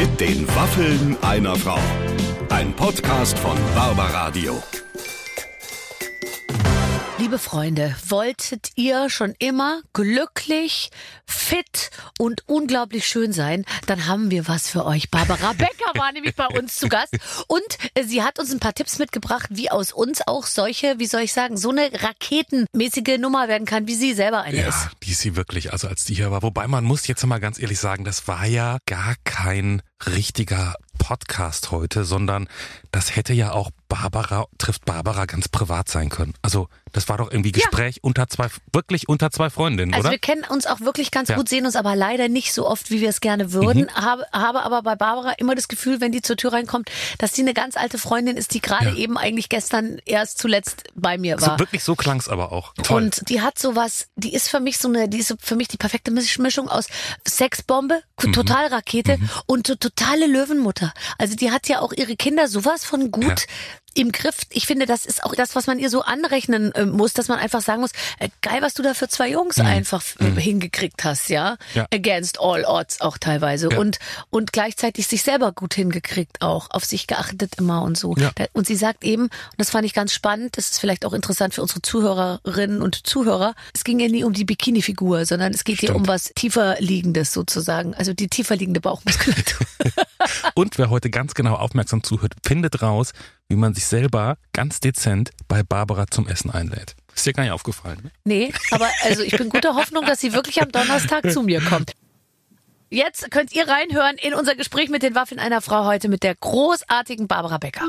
Mit den Waffeln einer Frau. Ein Podcast von Barbaradio. Liebe Freunde, wolltet ihr schon immer glücklich, fit und unglaublich schön sein? Dann haben wir was für euch. Barbara Becker war nämlich bei uns zu Gast und äh, sie hat uns ein paar Tipps mitgebracht, wie aus uns auch solche, wie soll ich sagen, so eine raketenmäßige Nummer werden kann, wie sie selber eine Ja, ist. die ist sie wirklich, also als die hier war. Wobei man muss jetzt mal ganz ehrlich sagen, das war ja gar kein richtiger Podcast heute, sondern das hätte ja auch Barbara trifft Barbara ganz privat sein können. Also das war doch irgendwie Gespräch unter zwei, wirklich unter zwei Freundinnen, Also oder? wir kennen uns auch wirklich ganz Ja. Mhm. gut, sehen uns aber leider nicht so oft, wie wir es gerne würden. Habe, habe aber bei Barbara immer das Gefühl, wenn die zur Tür reinkommt, dass sie eine ganz alte Freundin ist, die gerade Ja. eben eigentlich gestern erst zuletzt bei mir war. So, wirklich so klang's aber auch. Toll. Und die hat sowas, die ist für mich so eine, die ist für mich die perfekte Misch- Mischung aus Sexbombe, Mhm. Totalrakete und so totale Löwenmutter. Also die hat ja auch ihre Kinder sowas von gut Ja. Im Griff. Ich finde, das ist auch das, was man ihr so anrechnen äh, muss, dass man einfach sagen muss, äh, geil, was du da für zwei Jungs einfach äh, hingekriegt hast, ja? Mhm. Ja. Against all odds auch teilweise. Ja. Und, und gleichzeitig sich selber gut hingekriegt auch, auf sich geachtet immer und so. Ja. Und sie sagt eben, und das fand ich ganz spannend, das ist vielleicht auch interessant für unsere Zuhörerinnen und Zuhörer, es ging ihr nie um die Bikini-Figur, sondern es geht Stimmt. um was tiefer liegendes sozusagen, also die tiefer liegende Bauchmuskulatur. Und wer heute ganz genau aufmerksam zuhört, findet raus, wie man sich selber ganz dezent bei Barbara zum Essen einlädt. Ist dir gar nicht aufgefallen. Ne? nee, aber also ich bin guter Hoffnung, dass sie wirklich am Donnerstag zu mir kommt. Jetzt könnt ihr reinhören in unser Gespräch mit den Waffeln einer Frau heute mit der großartigen Barbara Becker.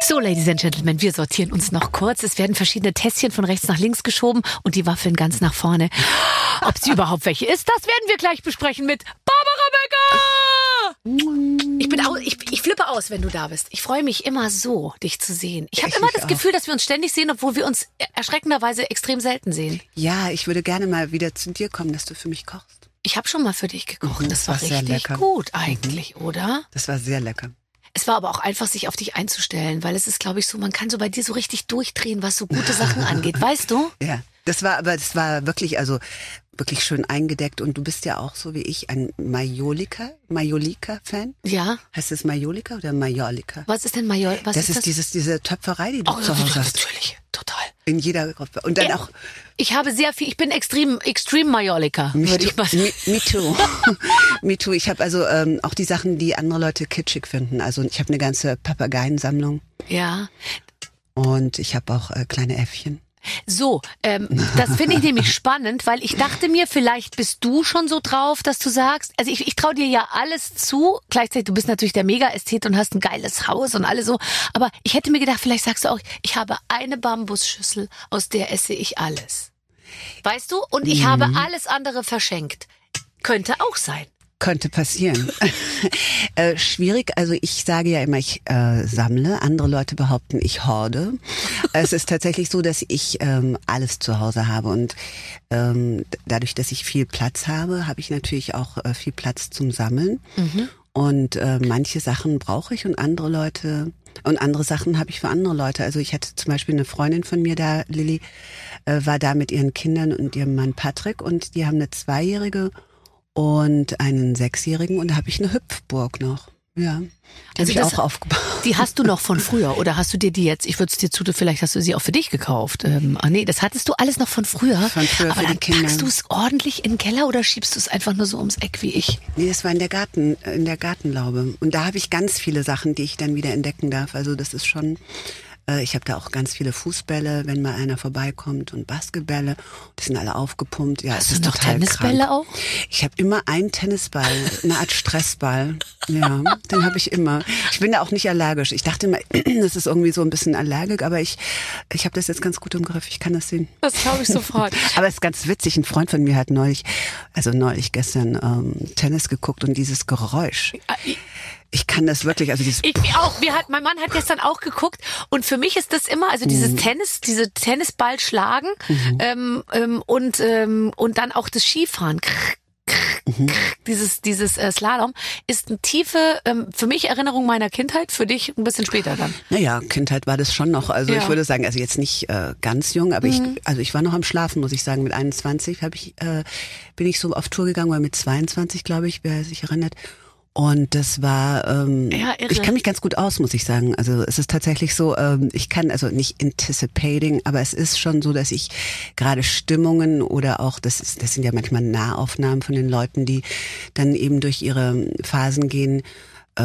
So, Ladies and Gentlemen, wir sortieren uns noch kurz. Es werden verschiedene Tässchen von rechts nach links geschoben und die Waffeln ganz nach vorne. Ob sie überhaupt welche ist, das werden wir gleich besprechen mit Barbara Becker! Ich bin au ich, ich flippe aus, wenn du da bist. Ich freue mich immer so, dich zu sehen. Ich habe immer das auch. Gefühl, dass wir uns ständig sehen, obwohl wir uns erschreckenderweise extrem selten sehen. Ja, ich würde gerne mal wieder zu dir kommen, dass du für mich kochst. Ich habe schon mal für dich gekocht. Mhm, das war richtig lecker. Mhm. gut eigentlich, oder? Das war sehr lecker. Es war aber auch einfach, sich auf dich einzustellen, weil es ist, glaube ich, so, man kann so bei dir so richtig durchdrehen, was so gute Sachen angeht. Weißt du? Ja, das war aber, das war wirklich, also wirklich schön eingedeckt und du bist ja auch so wie ich ein Majolika, Majolika-Fan. Ja. Heißt es Majolika oder Majolika? Was ist denn Major? Was das ist ist, das? dieses, diese Töpferei, die du oh, zu Hause hast. natürlich, total. In jeder Gruppe. Und dann Ja. auch Ich habe sehr viel, ich bin extrem, extrem Majorika, würde ich mal sagen. Me, me too. me too. Ich habe also ähm, auch die Sachen, die andere Leute kitschig finden. Also ich habe eine ganze Papageiensammlung Ja. und ich habe auch äh, kleine Äffchen. So, ähm, das finde ich nämlich spannend, weil ich dachte mir, vielleicht bist du schon so drauf, dass du sagst, also ich, ich traue dir ja alles zu, gleichzeitig, du bist natürlich der Mega-Ästhet und hast ein geiles Haus und alles so, aber ich hätte mir gedacht, vielleicht sagst du auch, ich habe eine Bambusschüssel, aus der esse ich alles. Weißt du? Und ich habe alles andere verschenkt. Könnte auch sein. Könnte passieren. äh, schwierig, also ich sage ja immer, ich äh, sammle. Andere Leute behaupten, ich horde. es ist tatsächlich so, dass ich ähm, alles zu Hause habe und ähm, dadurch, dass ich viel Platz habe, habe ich natürlich auch äh, viel Platz zum Sammeln. Und äh, manche Sachen brauche ich und andere Leute und andere Sachen habe ich für andere Leute. Also ich hatte zum Beispiel eine Freundin von mir da, Lilly, äh, war da mit ihren Kindern und ihrem Mann Patrick und die haben eine Zweijährige und einen Sechsjährigen und da habe ich eine Hüpfburg noch. Ja, die Also habe ich das- auch aufgebaut. Die hast du noch von früher oder hast du dir die jetzt, ich würde es dir zu, vielleicht hast du sie auch für dich gekauft. Ähm, ah nee, das hattest du alles noch von früher. Von früher Aber dann packst du es ordentlich in den Keller oder schiebst du es einfach nur so ums Eck wie ich? Nee, das war in der Garten, in der Gartenlaube. Und da habe ich ganz viele Sachen, die ich dann wieder entdecken darf. Also das ist schon, äh, ich habe da auch ganz viele Fußbälle, wenn mal einer vorbeikommt und Basketbälle. Die sind alle aufgepumpt. Ja, Hast es du ist noch Tennisbälle krank. auch? Ich habe immer einen Tennisball, eine Art Stressball. Ja, den habe ich immer. Ich bin da auch nicht allergisch. Ich dachte immer, das ist irgendwie so ein bisschen Allergik, aber ich, ich habe das jetzt ganz gut im Griff. Ich kann das sehen. Das glaube ich sofort. Aber es ist ganz witzig. Ein Freund von mir hat neulich, also neulich gestern ähm, Tennis geguckt und dieses Geräusch. Ich kann das wirklich, also dieses Ich auch. Wir hat, mein Mann hat gestern auch geguckt und für mich ist das immer, also Mhm. dieses Tennis, diese Tennisball schlagen ähm, ähm, und ähm, und dann auch das Skifahren. Krr, krr, Mhm. krr, Dieses dieses äh, Slalom ist eine tiefe ähm, für mich Erinnerung meiner Kindheit, für dich ein bisschen später dann. Naja, Kindheit war das schon noch. Also Ja. Mhm. ich würde sagen, also jetzt nicht äh, ganz jung, aber ich, also ich war noch am Schlafen, muss ich sagen. Mit 21 habe ich, äh, bin ich so auf Tour gegangen, oder mit 22, glaube ich, wer sich erinnert. Und das war, ähm, Ja, ich kann mich ganz gut aus, muss ich sagen. Also es ist tatsächlich so, ähm, ich kann also nicht anticipating, aber es ist schon so, dass ich gerade Stimmungen oder auch, das, ist, das sind ja manchmal Nahaufnahmen von den Leuten, die dann eben durch ihre Phasen gehen, äh,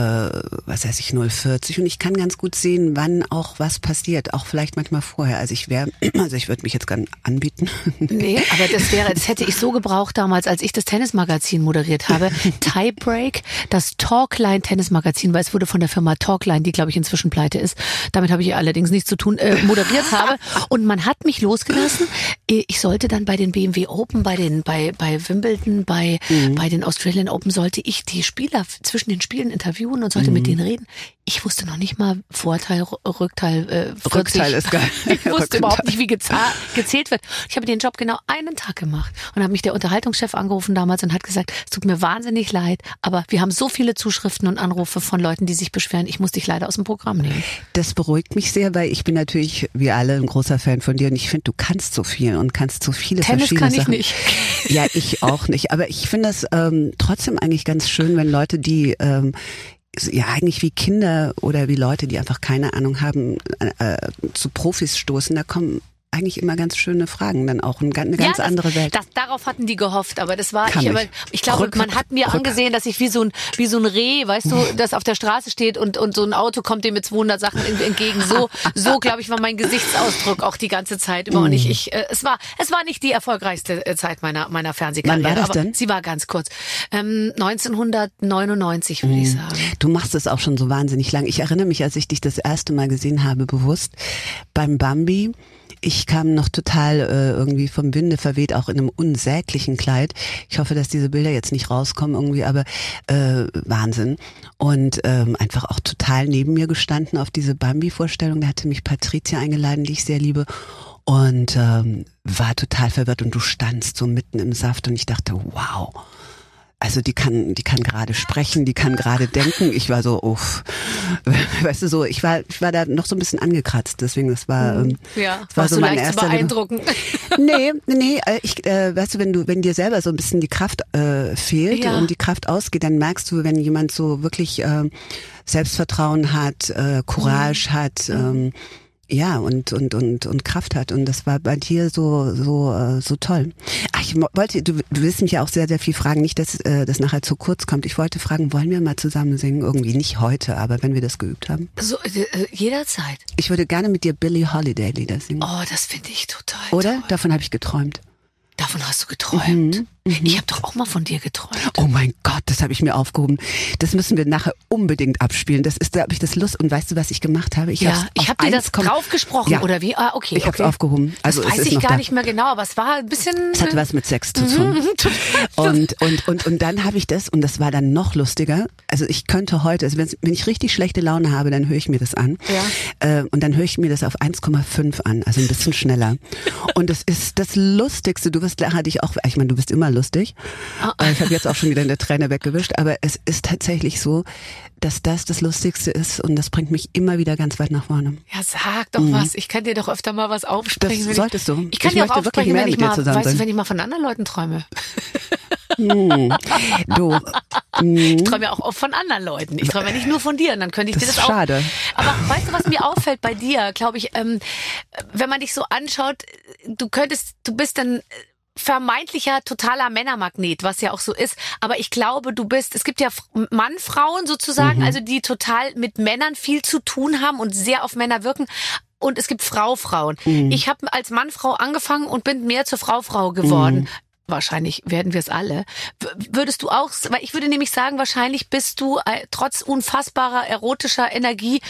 was weiß ich, 040 und ich kann ganz gut sehen, wann auch was passiert, auch vielleicht manchmal vorher. Also ich wäre, also ich würde mich jetzt gern anbieten. Nee, aber das wäre, das hätte ich so gebraucht damals, als ich das Tennismagazin moderiert habe. Tiebreak, das Talkline Tennismagazin, weil es wurde von der Firma Talkline, die glaube ich inzwischen pleite ist. Damit habe ich allerdings nichts zu tun, äh, moderiert habe. Und man hat mich losgelassen. Ich sollte dann bei den BMW Open, bei den, bei, bei Wimbledon, bei, bei den Australian Open sollte ich die Spieler zwischen den Spielen interviewen und sollte mit denen reden. Ich wusste noch nicht mal Vorteil, Rückteil, äh, 40. Rückteil ist geil. Ich wusste Rückteil. überhaupt nicht, wie gezählt wird. Ich habe den Job genau einen Tag gemacht und hat mich der Unterhaltungschef angerufen damals und hat gesagt, es tut mir wahnsinnig leid, aber wir haben so viele Zuschriften und Anrufe von Leuten, die sich beschweren, ich muss dich leider aus dem Programm nehmen. Das beruhigt mich sehr, weil ich bin natürlich, wie alle, ein großer Fan von dir und ich finde, du kannst so viel und kannst so viele Tennis verschiedene kann ich Sachen. nicht. Ja, ich auch nicht. Aber ich finde es ähm, trotzdem eigentlich ganz schön, wenn Leute, die ähm, ja eigentlich wie Kinder oder wie Leute, die einfach keine Ahnung haben, äh, zu Profis stoßen, da kommen eigentlich immer ganz schöne Fragen dann auch eine ganz ja, das, andere Welt. Das, darauf hatten die gehofft, aber das war Kann ich, aber ich glaube, Rück- man hat mir Rück- angesehen, dass ich wie so ein wie so ein Reh, weißt du, das auf der Straße steht und und so ein Auto kommt dem mit 200 Sachen en- entgegen. So so glaube ich war mein Gesichtsausdruck auch die ganze Zeit über und ich, ich äh, es war es war nicht die erfolgreichste äh, Zeit meiner meiner Fernsehkarriere, Wann war das aber denn? sie war ganz kurz. Ähm, 1999 würde ich sagen. Du machst es auch schon so wahnsinnig lang. Ich erinnere mich, als ich dich das erste Mal gesehen habe, bewusst beim Bambi. Ich kam noch total äh, irgendwie vom Winde verweht, auch in einem unsäglichen Kleid. Ich hoffe, dass diese Bilder jetzt nicht rauskommen irgendwie, aber äh, Wahnsinn. Und ähm, einfach auch total neben mir gestanden auf diese Bambi-Vorstellung. Da hatte mich Patricia eingeladen, die ich sehr liebe. Und ähm, war total verwirrt und du standst so mitten im Saft und ich dachte, wow. Also die kann, die kann gerade sprechen, die kann gerade denken. Ich war so, uff, weißt du so, ich war, ich war da noch so ein bisschen angekratzt, deswegen das war, ähm, Ja, das war warst so mein erster. beeindrucken. Nee, nee, nee, äh, ich, äh, weißt du, wenn du, wenn dir selber so ein bisschen die Kraft äh, fehlt Ja. und die Kraft ausgeht, dann merkst du, wenn jemand so wirklich äh, Selbstvertrauen hat, äh, Courage hat, ähm, ja und und und und Kraft hat und das war bei dir so so äh, so toll. Ach, ich wollte, du, du willst mich ja auch sehr sehr viel fragen, nicht dass äh, das nachher zu kurz kommt. Ich wollte fragen, wollen wir mal zusammen singen? Irgendwie nicht heute, aber wenn wir das geübt haben. So äh, äh, jederzeit. Ich würde gerne mit dir Billie Holiday Lieder singen. Oh, das finde ich total Oder? toll. Davon habe ich geträumt. Davon hast du geträumt. Ich habe doch auch mal von dir geträumt. Oh mein Gott, das habe ich mir aufgehoben. Das müssen wir nachher unbedingt abspielen. Das ist, da habe ich das Lust. Und weißt du, was ich gemacht habe? Ich Ja, ich habe dir das 1,- draufgesprochen Ja. oder wie? Ah, okay. Ich habe es okay. aufgehoben. Also das es weiß ich gar da. nicht mehr genau, aber es war ein bisschen. Es hatte was mit Sex zu tun. Und, und, und, und dann habe ich das, und das war dann noch lustiger. Also ich könnte heute, also wenn, wenn ich richtig schlechte Laune habe, dann höre ich mir das an. Ja. Äh, und dann höre ich mir das auf 1,5 an, also ein bisschen schneller. Und das ist das Lustigste. Du wirst nachher dich auch, ich meine, du bist immer lustig. Äh, Ich habe jetzt auch schon wieder eine Träne weggewischt, aber es ist tatsächlich so, dass das das Lustigste ist und das bringt mich immer wieder ganz weit nach vorne. Ja, sag doch was. Ich kann dir doch öfter mal was aufsprechen. Das solltest ich, du. Ich kann Ich dir auch aufsprechen, mehr wenn ich mal, zusammen weißt du, wenn ich mal von anderen Leuten träume. Du, Ich träume ja auch oft von anderen Leuten. Ich träume ja nicht nur von dir. Und dann könnte ich Das dir das ist auch. schade. Aber weißt du, was mir auffällt bei dir, glaube ich, ähm, wenn man dich so anschaut, du könntest, du bist dann vermeintlicher totaler Männermagnet, was ja auch so ist. Aber ich glaube, du bist, es gibt ja Mann-Frauen sozusagen, also die total mit Männern viel zu tun haben und sehr auf Männer wirken. Und es gibt Frau-Frauen. Ich habe als Mann-Frau angefangen und bin mehr zur Frau-Frau geworden. Wahrscheinlich werden wir es alle. Würdest du auch, weil ich würde nämlich sagen, wahrscheinlich bist du äh, trotz unfassbarer erotischer Energie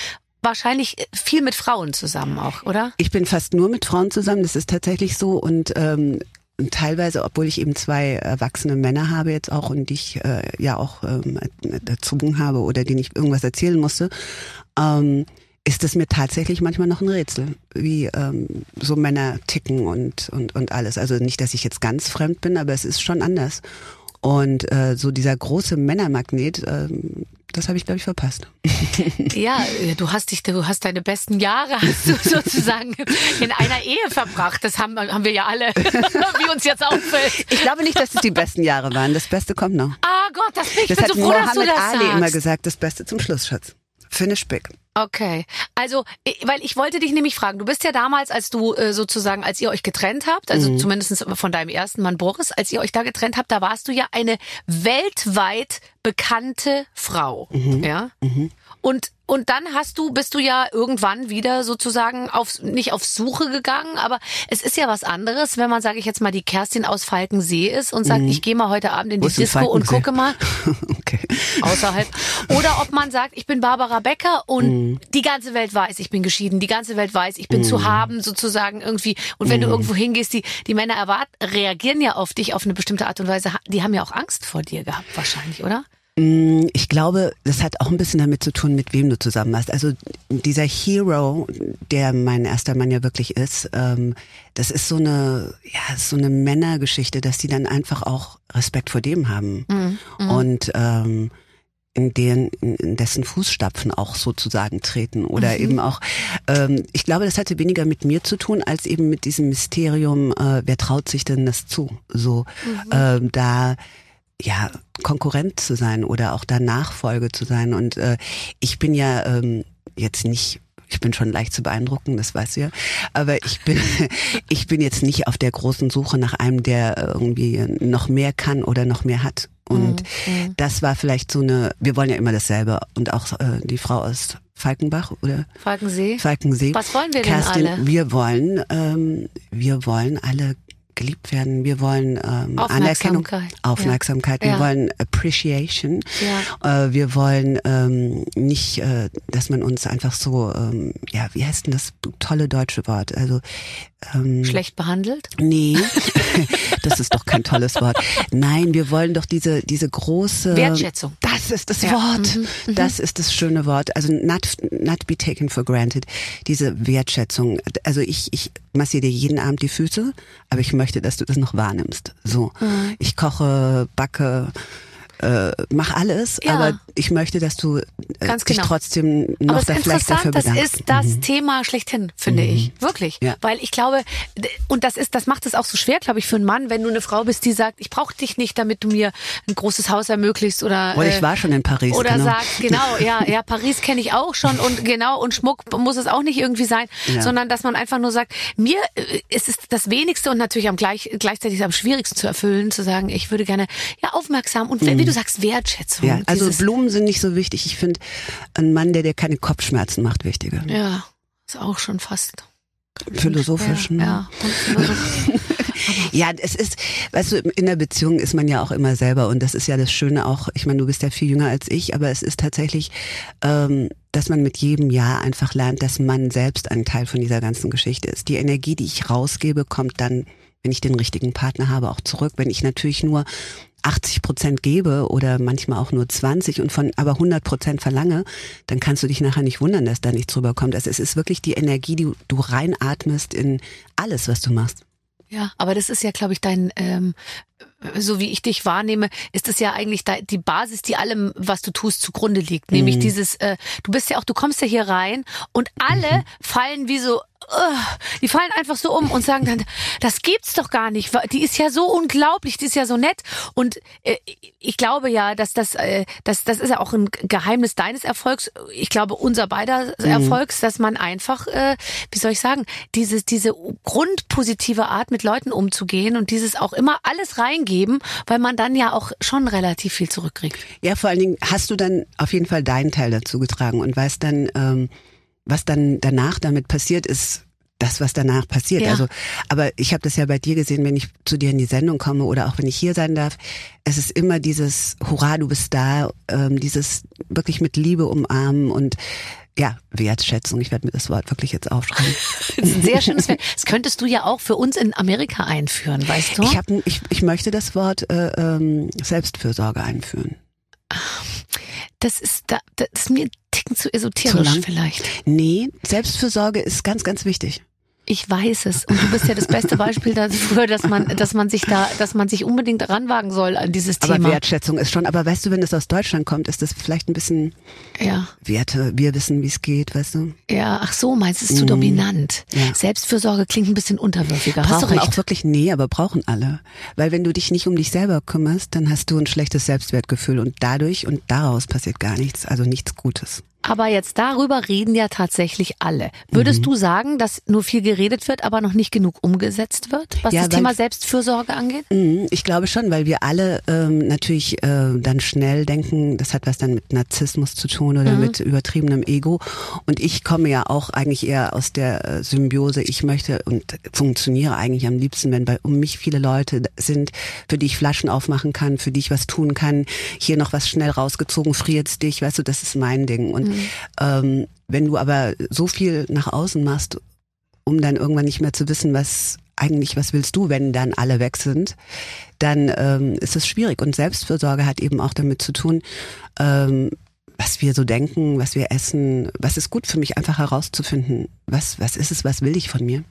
wahrscheinlich viel mit Frauen zusammen auch, oder? Ich bin fast nur mit Frauen zusammen, das ist tatsächlich so und ähm, und teilweise, obwohl ich eben zwei erwachsene Männer habe jetzt auch und ich äh, ja auch ähm, erzogen habe oder denen ich irgendwas erzählen musste, ähm, ist es mir tatsächlich manchmal noch ein Rätsel, wie ähm, so Männer ticken und, und, und alles. Also nicht, dass ich jetzt ganz fremd bin, aber es ist schon anders. Und äh, so dieser große Männermagnet, ähm, das habe ich, glaube ich, verpasst. Ja, du hast dich, du hast deine besten Jahre hast du sozusagen in einer Ehe verbracht. Das haben, haben wir ja alle, wie uns jetzt auffällt. Ich glaube nicht, dass es die besten Jahre waren. Das Beste kommt noch. Ah, Gott, das, ich Das bin hat so froh, dass du das Ali sagst. immer gesagt, das Beste zum Schluss, Schatz. Finish big. Okay, also weil ich wollte dich nämlich fragen, du bist ja damals, als du äh, sozusagen, als ihr euch getrennt habt, also Mhm. zumindest von deinem ersten Mann Boris, als ihr euch da getrennt habt, da warst du ja eine weltweit bekannte Frau, Mhm. ja. Und und dann hast du bist du ja irgendwann wieder sozusagen auf nicht auf Suche gegangen, aber es ist ja was anderes, wenn man sage ich jetzt mal die Kerstin aus Falkensee ist und sagt, ich gehe mal heute Abend in Mhm. Wo die Disco und gucke mal okay. außerhalb. Oder ob man sagt, ich bin Barbara Becker und Mhm. die ganze Welt weiß, ich bin geschieden, die ganze Welt weiß, ich bin Mhm. zu haben sozusagen irgendwie. Und wenn du irgendwo hingehst, die, die Männer erwarten, reagieren ja auf dich auf eine bestimmte Art und Weise. Die haben ja auch Angst vor dir gehabt wahrscheinlich, oder? Mm, Ich glaube, das hat auch ein bisschen damit zu tun, mit wem du zusammen hast. Also dieser Hero, der mein erster Mann ja wirklich ist, ähm, das ist so eine, ja, so eine Männergeschichte, dass die dann einfach auch Respekt vor dem haben und ähm, in, den, in dessen Fußstapfen auch sozusagen treten oder eben auch, ähm, ich glaube, das hatte weniger mit mir zu tun, als eben mit diesem Mysterium, äh, wer traut sich denn das zu? So, ähm, da ja, Konkurrent zu sein oder auch da Nachfolge zu sein. Und äh, ich bin ja ähm, jetzt nicht, ich bin schon leicht zu beeindrucken, das weißt du ja, aber ich bin, ich bin jetzt nicht auf der großen Suche nach einem, der irgendwie noch mehr kann oder noch mehr hat. Und das war vielleicht so eine, wir wollen ja immer dasselbe und auch äh, die Frau aus Falkenbach oder Falkensee? Falkensee. Was wollen wir denn Kerstin, alle? Wir wollen, ähm, wir wollen alle geliebt werden. Wir wollen ähm, Anerkennung, Aufmerksamkeit. Aufmerksamkeit. Wir Ja. wollen Appreciation. Äh, wir wollen ähm, nicht, äh, dass man uns einfach so, ähm, ja, wie heißt denn das tolle deutsche Wort? Also ähm, Schlecht behandelt? Nee, das ist doch kein tolles Wort. Nein, wir wollen doch diese, diese große Wertschätzung. Das ist das Ja. Wort. Mhm, Das ist das schöne Wort. Also not, not be taken for granted. Diese Wertschätzung. Also ich, ich massiere dir jeden Abend die Füße, aber ich möchte, dass du das noch wahrnimmst. So. Mhm. Ich koche, backe, äh, mach alles, Ja. aber ich möchte, dass du äh, Ganz dich genau. trotzdem noch Aber es da ist vielleicht dafür interessant, das bedankst. ist das Thema schlechthin, finde ich. Wirklich. Ja. Weil ich glaube, und das ist, das macht es auch so schwer, glaube ich, für einen Mann, wenn du eine Frau bist, die sagt, ich brauche dich nicht, damit du mir ein großes Haus ermöglichst oder. Oder ich äh, war schon in Paris. Oder genau. sagt, genau, ja, ja, Paris kenne ich auch schon und genau, und Schmuck muss es auch nicht irgendwie sein, Ja. sondern dass man einfach nur sagt, mir äh, es ist das Wenigste und natürlich am gleich, gleichzeitig am schwierigsten zu erfüllen, zu sagen, ich würde gerne, ja, aufmerksam und wie du sagst, Wertschätzung. Ja, also Blumen sind nicht so wichtig. Ich finde, ein Mann, der dir keine Kopfschmerzen macht, wichtiger. Ja, ist auch schon fast. Philosophisch. ne? Ja. Ja, es ist, weißt du, in der Beziehung ist man ja auch immer selber und das ist ja das Schöne auch, ich meine, du bist ja viel jünger als ich, aber es ist tatsächlich, ähm, dass man mit jedem Jahr einfach lernt, dass man selbst ein Teil von dieser ganzen Geschichte ist. Die Energie, die ich rausgebe, kommt dann, wenn ich den richtigen Partner habe, auch zurück. Wenn ich natürlich nur 80 Prozent gebe oder manchmal auch nur 20 und von aber 100 Prozent verlange, dann kannst du dich nachher nicht wundern, dass da nichts drüber kommt. Also es ist wirklich die Energie, die du reinatmest in alles, was du machst. Ja, aber das ist ja, glaube ich, dein, ähm, so wie ich dich wahrnehme, ist das ja eigentlich de- die Basis, die allem, was du tust, zugrunde liegt. Nämlich Mhm. dieses, äh, du bist ja auch, du kommst ja hier rein und alle Mhm. fallen wie so, uh, die fallen einfach so um und sagen dann, das gibt's doch gar nicht. Die ist ja so unglaublich, die ist ja so nett. Und äh, ich glaube ja, dass das, äh, das, das ist ja auch ein Geheimnis deines Erfolgs. Ich glaube unser beider Mhm. Erfolgs, dass man einfach, äh, wie soll ich sagen, dieses, diese grundpositive Art mit Leuten umzugehen und dieses auch immer alles reingeben, weil man dann ja auch schon relativ viel zurückkriegt. Ja, vor allen Dingen hast du dann auf jeden Fall deinen Teil dazu getragen und weißt dann, ähm, was dann danach damit passiert ist, das, was danach passiert. Ja. Also, aber ich habe das ja bei dir gesehen, wenn ich zu dir in die Sendung komme oder auch wenn ich hier sein darf. Es ist immer dieses Hurra, du bist da, ähm, dieses wirklich mit Liebe umarmen und ja, Wertschätzung. Ich werde mir das Wort wirklich jetzt aufschreiben. Das ist ein sehr schönes Wert. Das könntest du ja auch für uns in Amerika einführen, weißt du? Ich, hab, ich, ich möchte das Wort äh, ähm, Selbstfürsorge einführen. das ist da, das ist mir ein Ticken zu esoterisch Zu vielleicht. Nee, Selbstfürsorge ist ganz, ganz wichtig. Ich weiß es. Und du bist ja das beste Beispiel dafür, dass man, dass man sich da, dass man sich unbedingt ranwagen soll an dieses Aber Thema. Wertschätzung ist schon, aber weißt du, wenn es aus Deutschland kommt, ist das vielleicht ein bisschen Ja, Werte, wir wissen, wie es geht, weißt du? ja, ach so, meinst du, es ist zu dominant. Mhm. Ja. Selbstfürsorge klingt ein bisschen unterwürfiger. Hast du Brauchen recht. auch wirklich, nee, aber brauchen alle. Weil wenn du dich nicht um dich selber kümmerst, dann hast du ein schlechtes Selbstwertgefühl und dadurch und daraus passiert gar nichts, also nichts Gutes. Aber jetzt darüber reden ja tatsächlich alle. Würdest Mhm. du sagen, dass nur viel geredet wird, aber noch nicht genug umgesetzt wird, was Ja, das Thema Selbstfürsorge angeht? Mhm, Ich glaube schon, weil wir alle ähm, natürlich äh, dann schnell denken, das hat was dann mit Narzissmus zu tun oder mit übertriebenem Ego. Und ich komme ja auch eigentlich eher aus der äh, Symbiose. Ich möchte und funktioniere eigentlich am liebsten, wenn bei um mich viele Leute sind, für die ich Flaschen aufmachen kann, für die ich was tun kann. Hier noch was schnell rausgezogen, friert's dich, weißt du, das ist mein Ding. Und ähm, wenn du aber so viel nach außen machst, um dann irgendwann nicht mehr zu wissen, was eigentlich, was willst du, wenn dann alle weg sind, dann ähm, ist es schwierig. Und Selbstfürsorge hat eben auch damit zu tun, ähm, was wir so denken, was wir essen, was ist gut für mich, einfach herauszufinden, was, was ist es, was will ich von mir?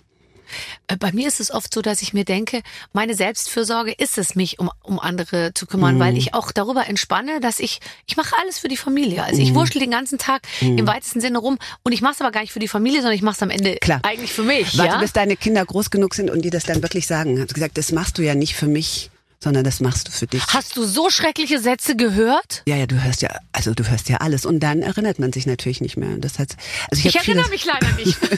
Äh, Bei mir ist es oft so, dass ich mir denke, meine Selbstfürsorge ist es, mich um, um andere zu kümmern, weil ich auch darüber entspanne, dass ich, ich mache alles für die Familie. Also ich wurschtel den ganzen Tag im weitesten Sinne rum und ich mache es aber gar nicht für die Familie, sondern ich mache es am Ende Klar. eigentlich für mich. Warte, ja? bis deine Kinder groß genug sind und die das dann wirklich sagen. Hast gesagt, das machst du ja nicht für mich, sondern das machst du für dich. Hast du so schreckliche Sätze gehört? Ja, ja, du hörst ja, also du hörst ja alles und dann erinnert man sich natürlich nicht mehr. Das heißt, also ich, Ich erinnere mich leider nicht.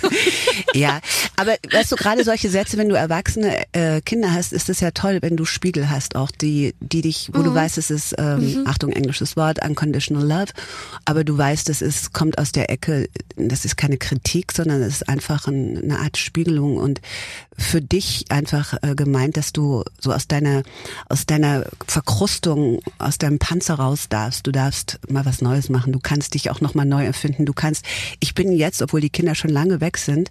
Ja, aber weißt du, gerade solche Sätze, wenn du erwachsene äh, Kinder hast, ist es ja toll, wenn du Spiegel hast, auch die, die dich, wo du weißt, es ist, ähm, Achtung, englisches Wort, unconditional love, aber du weißt, es ist, kommt aus der Ecke, das ist keine Kritik, sondern es ist einfach ein, eine Art Spiegelung und für dich einfach äh, gemeint, dass du so aus deiner, aus deiner Verkrustung, aus deinem Panzer raus darfst. Du darfst mal was Neues machen. Du kannst dich auch nochmal neu erfinden. Du kannst, ich bin jetzt, obwohl die Kinder schon lange weg sind,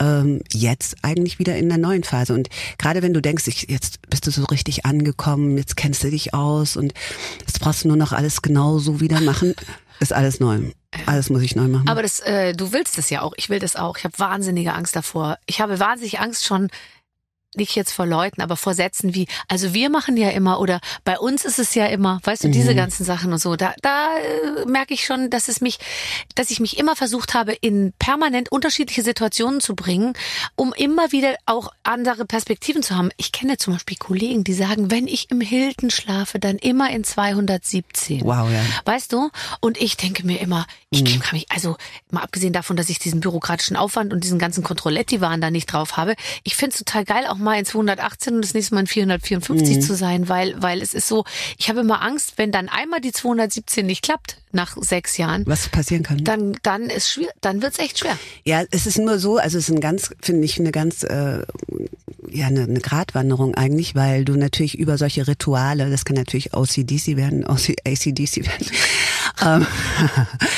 ähm, jetzt eigentlich wieder in der neuen Phase. Und gerade wenn du denkst, ich, jetzt bist du so richtig angekommen, jetzt kennst du dich aus und jetzt brauchst du nur noch alles genau so wieder machen, ist alles neu. Alles muss ich neu machen. Aber das, äh, du willst es ja auch. Ich will das auch. Ich habe wahnsinnige Angst davor. Ich habe wahnsinnig Angst schon, nicht jetzt vor Leuten, aber vor Sätzen wie, also wir machen ja immer oder bei uns ist es ja immer, weißt du, Mhm. diese ganzen Sachen und so. Da, da äh, merke ich schon, dass es mich, dass ich mich immer versucht habe, in permanent unterschiedliche Situationen zu bringen, um immer wieder auch andere Perspektiven zu haben. Ich kenne zum Beispiel Kollegen, die sagen, wenn ich im Hilton schlafe, dann immer in 217. Wow, ja. Weißt du? Und ich denke mir immer, ich kann mich, also mal abgesehen davon, dass ich diesen bürokratischen Aufwand und diesen ganzen Kontrolletti-Waren da nicht drauf habe, ich finde es total geil, auch mal in 218 und das nächste Mal in 454 zu sein, weil, weil es ist so, ich habe immer Angst, wenn dann einmal die 217 nicht klappt nach sechs Jahren, Was passieren kann. dann, dann ist schwer, dann wird's echt schwer. Ja, es ist nur so, also es ist ein ganz, finde ich, eine ganz, äh, ja, eine, eine Gratwanderung eigentlich, weil du natürlich über solche Rituale, das kann natürlich OCDC werden, OC, ACDC werden, ähm,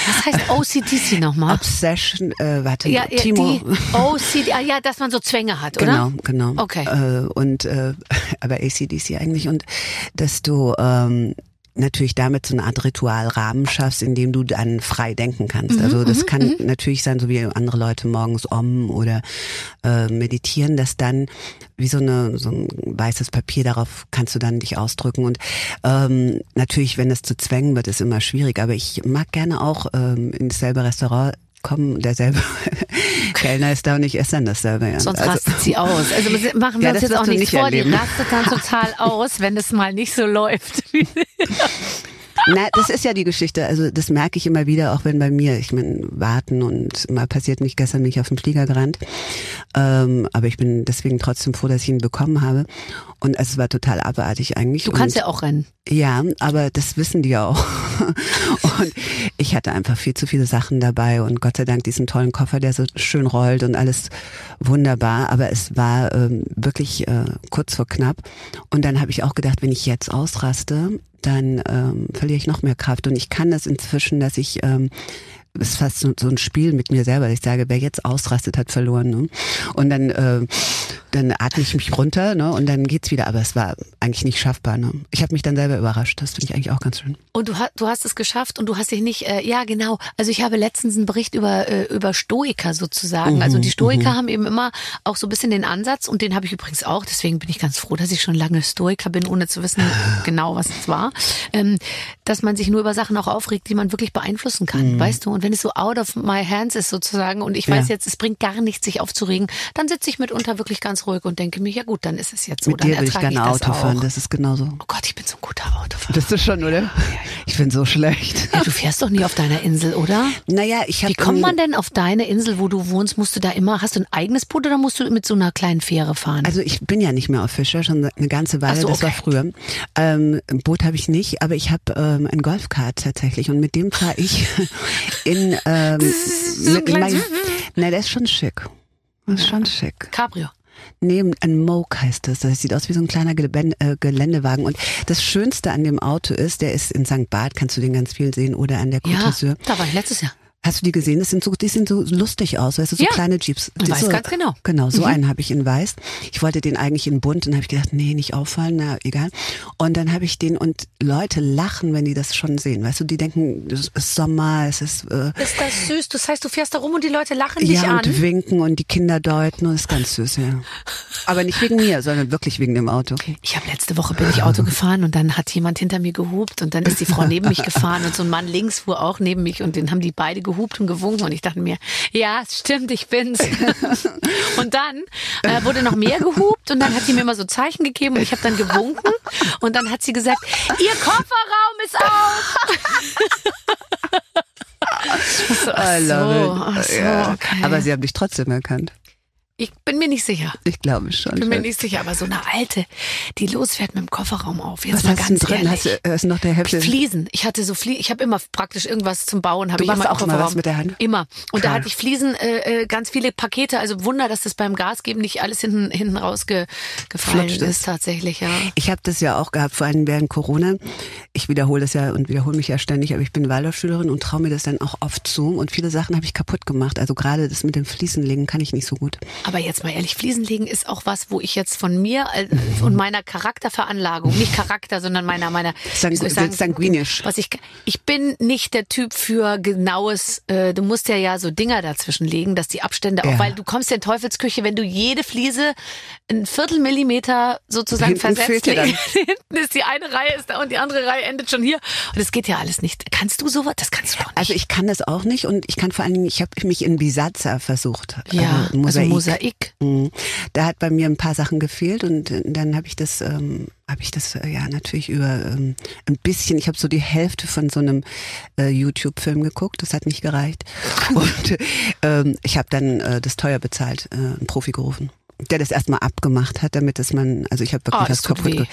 Was heißt OCDC nochmal? Obsession, äh, warte, Ja, ja, Timo. OCD, ah, ja, dass man so Zwänge hat, oder? Genau, genau. Okay. Äh, und äh, aber ACDC eigentlich und dass du ähm, natürlich damit so eine Art Ritualrahmen schaffst, in dem du dann frei denken kannst. Mhm, also das kann natürlich sein, so wie andere Leute morgens om oder äh, meditieren, dass dann wie so eine so ein weißes Papier darauf kannst du dann dich ausdrücken und ähm, natürlich, wenn es zu Zwängen wird, ist immer schwierig. Aber ich mag gerne auch ähm, in dasselbe Restaurant kommen, derselbe Kellner ist da und ich esse dann dasselbe. Ja. Sonst Also- rastet sie aus. Also machen wir Ja, uns das jetzt auch nichts nicht vor. Die erleben. rastet dann total aus, wenn es mal nicht so läuft. Na, das ist ja die Geschichte. Also das merke ich immer wieder, auch wenn bei mir, ich meine, warten und mal passiert nicht, gestern bin ich auf den Flieger gerannt. Ähm, aber ich bin deswegen trotzdem froh, dass ich ihn bekommen habe. Und es war total abartig eigentlich. Du kannst und, ja auch rennen. Ja, aber das wissen die ja auch. Und ich hatte einfach viel zu viele Sachen dabei und Gott sei Dank diesen tollen Koffer, der so schön rollt und alles wunderbar. Aber es war ähm, wirklich äh, kurz vor knapp. Und dann habe ich auch gedacht, wenn ich jetzt ausraste, dann ähm, verliere ich noch mehr Kraft. Und ich kann das inzwischen, dass ich ähm, ist fast so, so ein Spiel mit mir selber. Ich sage, wer jetzt ausrastet, hat verloren. Ne? Und dann, äh, dann atme ich mich runter ne? und dann geht's wieder. Aber es war eigentlich nicht schaffbar. Ne? Ich habe mich dann selber überrascht. Das finde ich eigentlich auch ganz schön. Und du, hast du hast es geschafft und du hast dich nicht, äh, ja genau. Also ich habe letztens einen Bericht über, äh, über Stoiker sozusagen. Mhm, also die Stoiker haben eben immer auch so ein bisschen den Ansatz und den habe ich übrigens auch. Deswegen bin ich ganz froh, dass ich schon lange Stoiker bin, ohne zu wissen genau, was es war. Ähm, dass man sich nur über Sachen auch aufregt, die man wirklich beeinflussen kann, weißt du? Und wenn es so out of my hands ist sozusagen und ich weiß Mhm. Ja. jetzt, es bringt gar nichts, sich aufzuregen, dann sitze ich mitunter wirklich ganz ruhig und denke mir, ja gut, dann ist es jetzt so. mit dann dir will ich gerne das Auto auch. fahren. Das ist genauso. Oh Gott, ich bin so ein guter Autofahrer. Bist du schon, oder? Ich bin so schlecht. Ja, du fährst doch nie auf deiner Insel, oder? Naja, ich habe Wie kommt man denn auf deine Insel, wo du wohnst? Musst du da immer, hast du ein eigenes Boot oder musst du mit so einer kleinen Fähre fahren? Also ich bin ja nicht mehr auf Fischer, schon eine ganze Weile, so, das war okay. früher. Ähm, ein Boot habe ich nicht, aber ich habe ähm, ein Golfkart tatsächlich und mit dem fahre ich in ähm, mit meinem, na, der ist schon schick. Das ist schon schick. Cabrio. Nee, ein Moke heißt das. Das sieht aus wie so ein kleiner äh, Geländewagen. Und das Schönste an dem Auto ist, der ist in St. Barth, kannst du den ganz viel sehen, oder an der Côte Ja, da war ich letztes Jahr. Hast du die gesehen? Das sind so, die sind so lustig aus, weißt du, so Ja. kleine Jeeps. Die weiß so, ganz genau. Genau, so einen habe ich in weiß. Ich wollte den eigentlich in bunt und habe ich gedacht, nee, nicht auffallen, na egal. Und dann habe ich den und Leute lachen, wenn die das schon sehen. Weißt du, die denken, es ist Sommer, es ist äh, Ist das süß? Das heißt, du fährst da rum und die Leute lachen dich ja an. und winken und die Kinder deuten und das ist ganz süß, ja. Aber nicht wegen mir, sondern wirklich wegen dem Auto. Ich habe letzte Woche bin ich Auto gefahren und dann hat jemand hinter mir gehupt und dann ist die Frau neben mich gefahren und so ein Mann links fuhr auch neben mich und den haben die beide gehupt und gewunken und ich dachte mir, ja, es stimmt, ich bin's. und dann äh, wurde noch mehr gehupt und dann hat sie mir immer so Zeichen gegeben und ich habe dann gewunken und dann hat sie gesagt, ihr Kofferraum ist auf. so, ach so, ach so, okay. Aber sie haben dich trotzdem erkannt. Ich bin mir nicht sicher. Ich glaube schon. Bin mir nicht sicher, aber so eine alte, die losfährt mit dem Kofferraum auf. Jetzt Was mal hast du ganz denn drin? ehrlich. Hast du, hast du noch der Hälfte? Fliesen. Ich hatte so Fliesen. Ich habe immer praktisch irgendwas zum Bauen. Habe Du ich machst immer im auch immer Kofferraum. was mit der Hand? Immer. Und da Klar. hatte ich Fliesen, äh, äh, ganz viele Pakete. Also Wunder, dass das beim Gas geben nicht alles hinten hinten rausgefallen ist. ist tatsächlich. Ja. Ich habe das ja auch gehabt, vor allem während Corona. Ich wiederhole das ja und wiederhole mich ja ständig, aber ich bin Waldorfschülerin und traue mir das dann auch oft zu. Und viele Sachen habe ich kaputt gemacht. Also gerade das mit dem Fliesenlegen kann ich nicht so gut. Aber jetzt mal ehrlich, Fliesenlegen ist auch was, wo ich jetzt von mir äh, und meiner Charakterveranlagung, nicht Charakter, sondern meiner meiner ich Sangu- sanguinisch. Was ich ich bin nicht der Typ für genaues. Äh, du musst ja ja so Dinger dazwischen legen, dass die Abstände auch, Ja. weil du kommst ja in Teufelsküche, wenn du jede Fliese ein Viertel Millimeter sozusagen Hinten versetzt. Hinten ist die eine Reihe ist da und die andere Reihe endet schon hier. Und das geht ja alles nicht. Kannst du sowas? Das kannst du doch nicht. Also ich kann das auch nicht und ich kann vor allen Dingen, ich habe mich in Bisazza versucht. ja, also Mosaik. also Mosaik. Mhm. Da hat bei mir ein paar Sachen gefehlt und äh, dann habe ich das, ähm, habe ich das äh, ja natürlich über ähm, ein bisschen. Ich habe so die Hälfte von so einem äh, YouTube-Film geguckt. Das hat nicht gereicht und ähm, ich habe dann äh, das teuer bezahlt, äh, einen Profi gerufen der das erstmal abgemacht hat, damit es man, also ich habe wirklich Oh, was kaputt.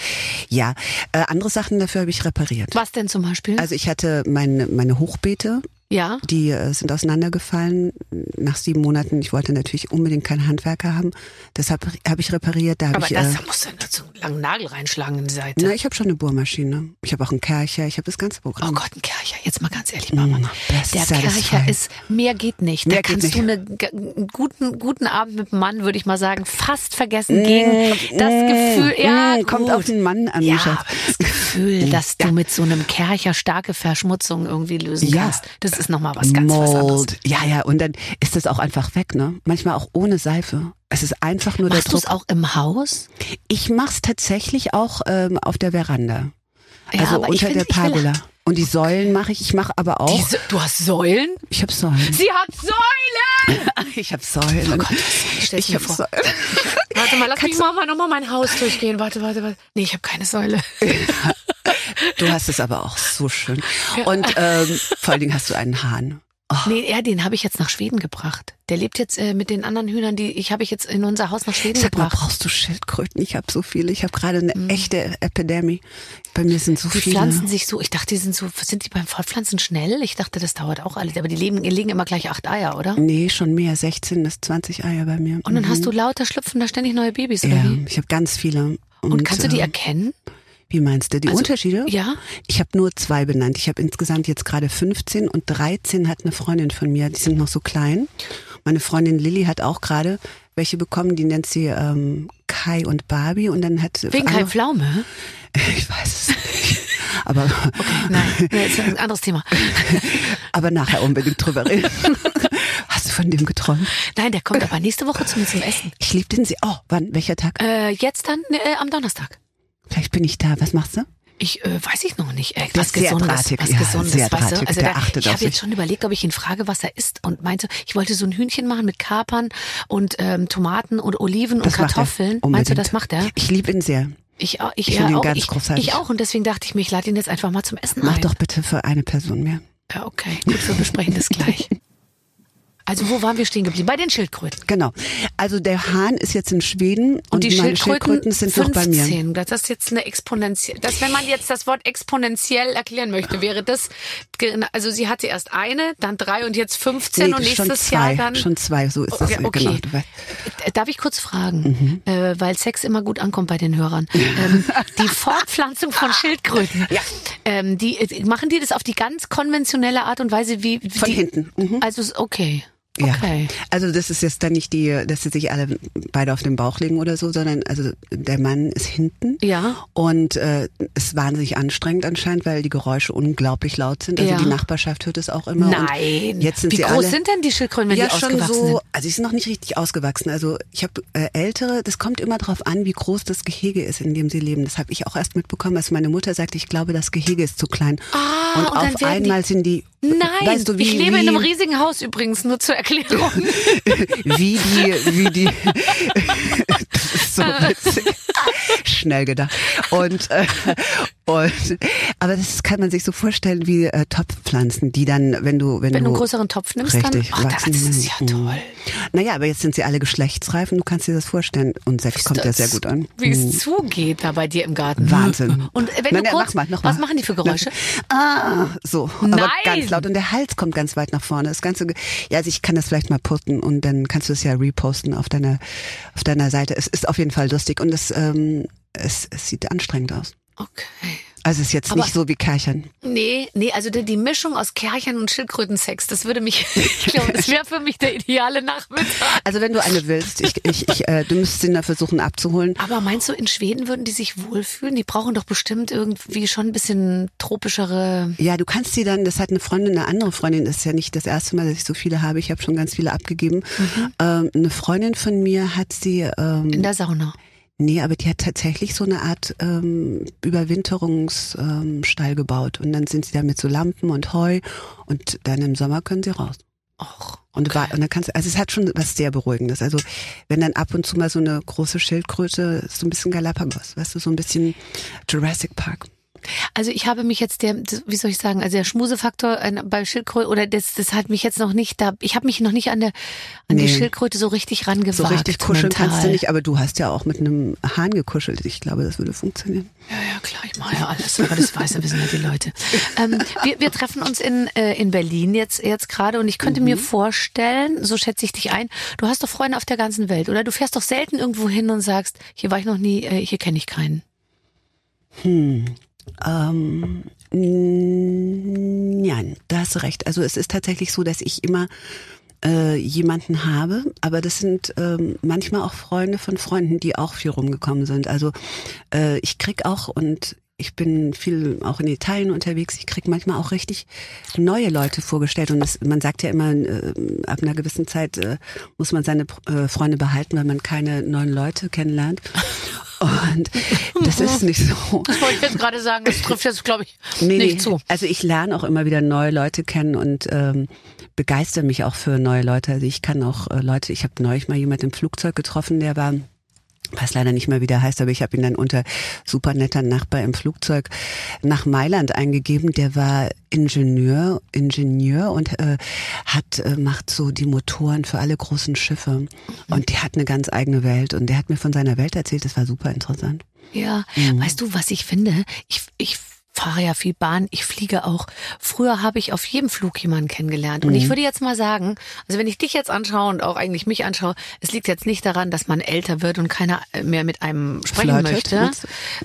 Ja, äh, andere Sachen dafür habe ich repariert. Was denn zum Beispiel? Also ich hatte meine meine Hochbeete, ja. die äh, sind auseinandergefallen nach sieben Monaten. Ich wollte natürlich unbedingt keinen Handwerker haben. Deshalb habe ich repariert. Da habe Aber ich, das äh, da musst du so einen langen Nagel reinschlagen in die Seite. na, ich habe schon eine Bohrmaschine. Ich habe auch einen Kercher. Ich habe das ganze Oh Programm. Gott, ein Kercher. Jetzt mal ganz ehrlich, Mama. Mm, der. Kercher ist, mehr geht nicht. Mehr da kannst du einen guten, guten Abend mit dem Mann, würde ich mal sagen, fast vergessen gegen das Gefühl, ja, Mm, kommt gut. auf den Mann an, ja, das Gefühl, dass du mit so einem Kercher starke Verschmutzung irgendwie lösen Ja. kannst, das ist nochmal was ganz was anderes. Mold. Ja, ja. Und dann ist das auch einfach weg, ne? Manchmal auch ohne Seife. Es ist einfach nur Machst der du es Druck. auch im Haus? Ich mach's tatsächlich auch ähm, auf der Veranda. Ja, also unter der Pergola. Und die Säulen mache ich. Ich mache aber auch. Diese, du hast Säulen? ich habe Säulen. Sie hat Säulen! Ich habe Säulen. Oh Gott, ich ich habe vor. Säulen. Warte mal, lass mich mal, mal nochmal mein Haus durchgehen. Warte, warte, warte. Nee, ich habe keine Säule. Du hast es aber auch so schön. Und ähm, vor allen Dingen hast du einen Hahn. Nee, ja, den habe ich jetzt nach Schweden gebracht. Der lebt jetzt äh, mit den anderen Hühnern, die ich habe ich jetzt in unser Haus nach Schweden Sag mal, gebracht. brauchst du Schildkröten? Ich habe so viele. Ich habe gerade eine echte Epidemie. Bei mir sind so. Die viele. pflanzen sich so, ich dachte, die sind so, sind die beim Fortpflanzen schnell? Ich dachte, das dauert auch alles. Aber die leben, legen immer gleich acht Eier, oder? Nee, schon mehr. 16 bis 20 Eier bei mir. Und dann Mhm. hast du lauter schlüpfen da ständig neue Babys, oder Ja, wie? ich habe ganz viele. Und kannst du die äh, erkennen? Wie meinst du die Also, Unterschiede? ja. Ich habe nur zwei benannt. Ich habe insgesamt jetzt gerade 15 und 13 hat eine Freundin von mir. Die sind noch so klein. Meine Freundin Lilly hat auch gerade welche bekommen. Die nennt sie ähm, Kai und Barbie und dann hat Wegen Kai Pflaume? Ich weiß es nicht. Aber Nein, nee, ist ein anderes Thema. aber nachher unbedingt drüber reden. Hast du von dem geträumt? Nein, der kommt aber nächste Woche zu mir zum Essen. Ich liebe den sehr. Oh, wann? Welcher Tag? Äh, jetzt dann äh, am Donnerstag. Vielleicht bin ich da. Was machst du? Ich äh, weiß ich noch nicht. Äh, was Gesundes, drahtig, was ja, Gesundes, sehr weißt du? Also da, ich habe jetzt schon überlegt, ob ich ihn frage, was er isst und meinte, ich wollte so ein Hühnchen machen mit Kapern und ähm, Tomaten und Oliven und Das er. Kartoffeln. Meinst du, das macht er? Ich liebe ihn sehr. Ich, auch- ich, Ich ja, ihn auch, ganz ich, großartig. ich auch und deswegen dachte ich mir, ich lade ihn jetzt einfach mal zum Essen Mach ein. doch bitte für eine Person mehr. Ja, okay, gut, wir besprechen das gleich. Also wo waren wir stehen geblieben? Bei den Schildkröten. Genau. Also der Hahn ist jetzt in Schweden und, Und die Schildkröten, Schildkröten sind noch bei mir. 15. Das ist jetzt eine exponentiell. Das, wenn man jetzt das Wort exponentiell erklären möchte, wäre das, also sie hatte erst eine, dann drei und jetzt 15 Nee, und nächstes zwei, Jahr dann. schon zwei, so ist das. Okay. Genau, Darf ich kurz fragen, Mhm. äh, weil Sex immer gut ankommt bei den Hörern. Ähm, die Fortpflanzung von Schildkröten. Ja. Ähm, die, äh, machen die das auf die ganz konventionelle Art und Weise wie, Von die, hinten. Mhm. Also okay. Ja. Okay. Also das ist jetzt dann nicht die, dass sie sich alle beide auf den Bauch legen oder so, sondern also der Mann ist hinten. Ja. Und äh, ist wahnsinnig anstrengend anscheinend, weil die Geräusche unglaublich laut sind. Also Ja. die Nachbarschaft hört es auch immer. Nein. Und jetzt sind wie sie groß alle, sind denn die Schildkröten, wenn ja, die schon ausgewachsen so, sind? also die sind noch nicht richtig ausgewachsen. Also ich habe äh, ältere, das kommt immer drauf an, wie groß das Gehege ist, in dem sie leben. Das habe ich auch erst mitbekommen, als meine Mutter sagte, ich glaube, das Gehege ist zu klein. Ah, und, und auf werden die- einmal sind die Nein, weißt du, wie, ich lebe wie, in einem riesigen Haus übrigens, nur zur Erklärung. wie die, wie die, das ist so witzig. Schnell gedacht. Und, äh, und, aber das kann man sich so vorstellen wie äh, Topfpflanzen, die dann, wenn du, wenn, Wenn du einen größeren Topf nimmst, Richtig, dann. Ach, das wachsen die ist ja toll. Naja, aber jetzt sind sie alle geschlechtsreif und du kannst dir das vorstellen. Und Sex kommt ja Das- sehr gut an. Wie es zugeht da bei dir im Garten. Wahnsinn. Und äh, wenn Nein, du kurz, mach mal, noch was mal. machen die für Geräusche? Ah, so. Aber Nein! ganz laut. Und der Hals kommt ganz weit nach vorne. Das Ganze, ja, also ich kann das vielleicht mal posten und dann kannst du es ja reposten auf deiner, auf deiner Seite. Es ist auf jeden Fall lustig und es, ähm, es, es sieht anstrengend aus. Okay. Also es ist jetzt Aber- nicht so wie Kerchern. Nee, nee, also die, die Mischung aus Kerchern und Schildkrötensex, das würde mich, ich glaube, das wäre für mich der ideale Nachmittag. Also wenn du eine willst, ich, ich, ich, äh, du müsstest ihn da versuchen abzuholen. Aber meinst du, in Schweden würden die sich wohlfühlen? Die brauchen doch bestimmt irgendwie schon ein bisschen tropischere. Ja, du kannst sie dann, das hat eine Freundin, eine andere Freundin, das ist ja nicht das erste Mal, dass ich so viele habe, ich habe schon ganz viele abgegeben. Ähm, eine Freundin von mir hat sie, ähm, In der Sauna. Nee, aber die hat tatsächlich so eine Art ähm, Überwinterungsstall ähm, gebaut und dann sind sie da mit so Lampen und Heu und dann im Sommer können sie raus. Och. Und, wa- und dann kannst du, also es hat schon was sehr Beruhigendes. Also wenn dann ab und zu mal so eine große Schildkröte, so ein bisschen Galapagos, weißt du, so ein bisschen Jurassic Park. Also ich habe mich jetzt der, wie soll ich sagen, also der Schmusefaktor bei Schildkröte oder das, das hat mich jetzt noch nicht da, ich habe mich noch nicht an der an die Nee. Schildkröte so richtig rangewagt. So richtig kuscheln mental. kannst du nicht, aber du hast ja auch mit einem Hahn gekuschelt. Ich glaube, das würde funktionieren. Ja, ja, klar, ich mache ja alles, aber das weiß ja, wissen ja die Leute. Ähm, wir, wir treffen uns in, äh, in Berlin jetzt, jetzt gerade und ich könnte mir vorstellen, so schätze ich dich ein, du hast doch Freunde auf der ganzen Welt, oder? Du fährst doch selten irgendwo hin und sagst, hier war ich noch nie, äh, hier kenne ich keinen. Ähm, nein, da hast du recht. Also es ist tatsächlich so, dass ich immer äh, jemanden habe, aber das sind ähm, manchmal auch Freunde von Freunden, die auch viel rumgekommen sind. Also äh, ich krieg auch und ich bin viel auch in Italien unterwegs. Ich krieg manchmal auch richtig neue Leute vorgestellt und das, man sagt ja immer, äh, ab einer gewissen Zeit äh, muss man seine äh, Freunde behalten, weil man keine neuen Leute kennenlernt. Und das ist nicht so. Das wollte ich jetzt gerade sagen, das trifft jetzt, glaube ich, Nee, nicht nee. zu. Also ich lerne auch immer wieder neue Leute kennen und ähm, begeister mich auch für neue Leute. Also ich kann auch äh, Leute, ich habe neulich mal jemand im Flugzeug getroffen, der war weiß leider nicht mehr, wie der heißt, aber ich habe ihn dann unter super netter Nachbar im Flugzeug nach Mailand eingegeben. Der war Ingenieur, Ingenieur und äh, hat äh, macht so die Motoren für alle großen Schiffe und der hat eine ganz eigene Welt und der hat mir von seiner Welt erzählt. Das war super interessant. Ja, Mhm. weißt du, was ich finde? Ich, ich fahre ja viel Bahn, ich fliege auch. Früher habe ich auf jedem Flug jemanden kennengelernt. Und ich würde jetzt mal sagen, also wenn ich dich jetzt anschaue und auch eigentlich mich anschaue, es liegt jetzt nicht daran, dass man älter wird und keiner mehr mit einem sprechen Flirtet, möchte,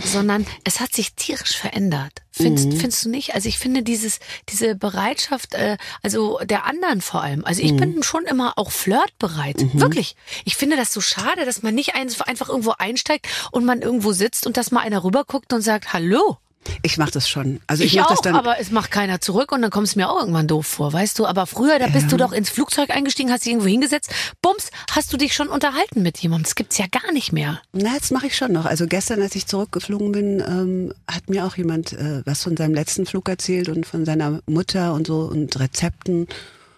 sondern es hat sich tierisch verändert. Findest, findest du nicht? Also ich finde dieses, diese Bereitschaft, äh, also der anderen vor allem. Also ich bin schon immer auch flirtbereit. Wirklich. Ich finde das so schade, dass man nicht ein- einfach irgendwo einsteigt und man irgendwo sitzt und dass mal einer rüberguckt und sagt, hallo. Ich mache das schon. Also ich, Ich, mache auch, das dann. aber es macht keiner zurück und dann kommt es mir auch irgendwann doof vor, weißt du? Aber früher, da bist du doch ins Flugzeug eingestiegen, hast dich irgendwo hingesetzt, bums, hast du dich schon unterhalten mit jemandem. Das gibt's ja gar nicht mehr. Na, das mache ich schon noch. Also gestern, als ich zurückgeflogen bin, ähm, hat mir auch jemand äh, was von seinem letzten Flug erzählt und von seiner Mutter und so und Rezepten.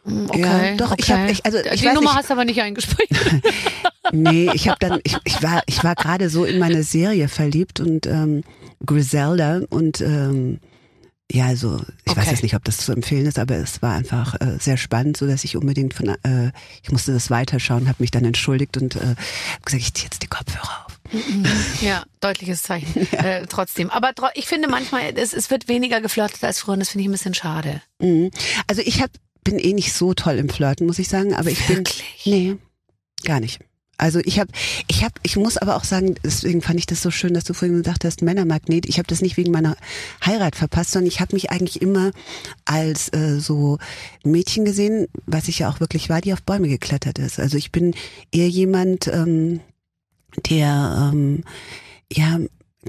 Okay, ja, doch, okay. ich habe, ich, also ich Die weiß Nummer nicht, hast du aber nicht eingespielt. nee, ich habe dann, ich, ich war, ich war gerade so in meine Serie verliebt und ähm, Griselda und ähm, ja, also ich weiß Okay. jetzt nicht, ob das zu empfehlen ist, aber es war einfach äh, sehr spannend, so dass ich unbedingt von, äh, ich musste das weiterschauen, habe mich dann entschuldigt und äh, hab gesagt, ich ziehe jetzt die Kopfhörer auf. ja, deutliches Zeichen. Äh, trotzdem. Aber ich finde manchmal, es, es wird weniger geflirtet als früher und das finde ich ein bisschen schade. Mhm. Also ich hab, bin eh nicht so toll im Flirten, muss ich sagen, aber ich Wirklich? bin nee, gar nicht. Also ich habe, ich habe, ich muss aber auch sagen, deswegen fand ich das so schön, dass du vorhin gesagt hast, Männermagnet. Ich habe das nicht wegen meiner Heirat verpasst, sondern ich habe mich eigentlich immer als äh, so Mädchen gesehen, was ich ja auch wirklich war, die auf Bäume geklettert ist. Also ich bin eher jemand, ähm, der, ähm, ja,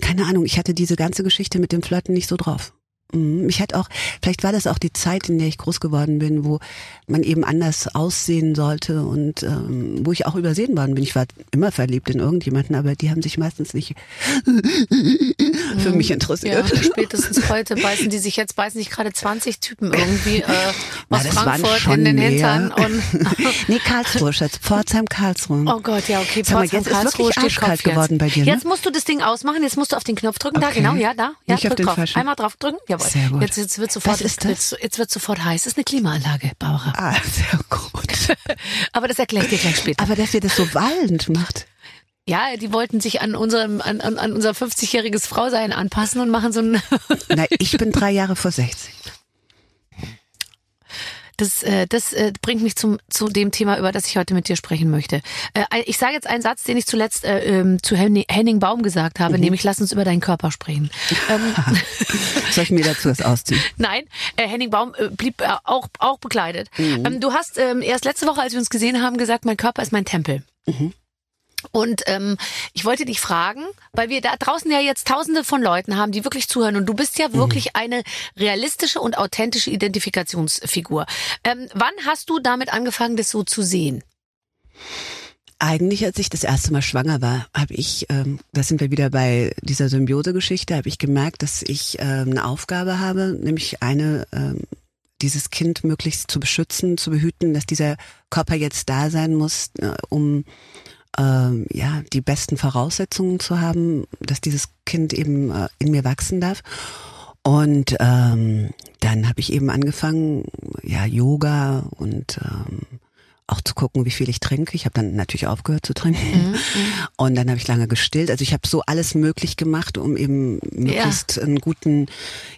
keine Ahnung, ich hatte diese ganze Geschichte mit dem Flirten nicht so drauf. Mhm. Mich hat auch, vielleicht war das auch die Zeit, in der ich groß geworden bin, wo man eben anders aussehen sollte und ähm, wo ich auch übersehen worden bin. Ich war immer verliebt in irgendjemanden, aber die haben sich meistens nicht für mich Ja, interessiert. spätestens heute beißen die sich jetzt, beißen sich gerade 20 Typen irgendwie äh, Na, aus waren Frankfurt in den mehr. Hintern und nee, Karlsruhe, Schatz. Pforzheim, Karlsruhe. Oh Gott, ja, okay. Sag mal, Pforzheim, jetzt ist Karlsruhe wirklich steht arschkalt geworden bei dir, ne? Jetzt musst du das Ding ausmachen, jetzt musst du auf den Knopf drücken. Da, Okay. genau, ja, da. Ja, auf drück den drauf. Einmal drauf drücken. Jawohl. Sehr gut. Jetzt, jetzt wird sofort? Jetzt, jetzt wird sofort heiß. Das ist eine Klimaanlage, Barbara. Ah, sehr gut. Aber das erkläre ich dir gleich später. Aber dass ihr das so wallend macht. Ja, die wollten sich an unserem, an, an, an unser 50-jähriges Frausein anpassen und machen so ein, Na, ich bin drei Jahre vor 60. Das, äh, das äh, bringt mich zum, zu dem Thema, über das ich heute mit dir sprechen möchte. Äh, ich sage jetzt einen Satz, den ich zuletzt äh, ähm, zu Henning, Henning Baum gesagt habe, nämlich lass uns über deinen Körper sprechen. Ähm, Soll ich mir dazu was ausziehen? Nein, äh, Henning Baum äh, blieb äh, auch, auch bekleidet. Ähm, du hast ähm, erst letzte Woche, als wir uns gesehen haben, gesagt, mein Körper ist mein Tempel. Und ähm, ich wollte dich fragen, weil wir da draußen ja jetzt tausende von Leuten haben, die wirklich zuhören und du bist ja wirklich eine realistische und authentische Identifikationsfigur. Ähm, wann hast du damit angefangen, das so zu sehen? Eigentlich, als ich das erste Mal schwanger war, habe ich, ähm, da sind wir wieder bei dieser Symbiose-Geschichte, habe ich gemerkt, dass ich ähm, eine Aufgabe habe, nämlich eine, ähm, dieses Kind möglichst zu beschützen, zu behüten, dass dieser Körper jetzt da sein muss, äh, um ähm, ja die besten Voraussetzungen zu haben, dass dieses Kind eben äh, in mir wachsen darf. Und ähm, dann habe ich eben angefangen, ja Yoga und ähm, auch zu gucken, wie viel ich trinke. Ich habe dann natürlich aufgehört zu trinken. Und dann habe ich lange gestillt. Also ich habe so alles möglich gemacht, um eben möglichst einen guten,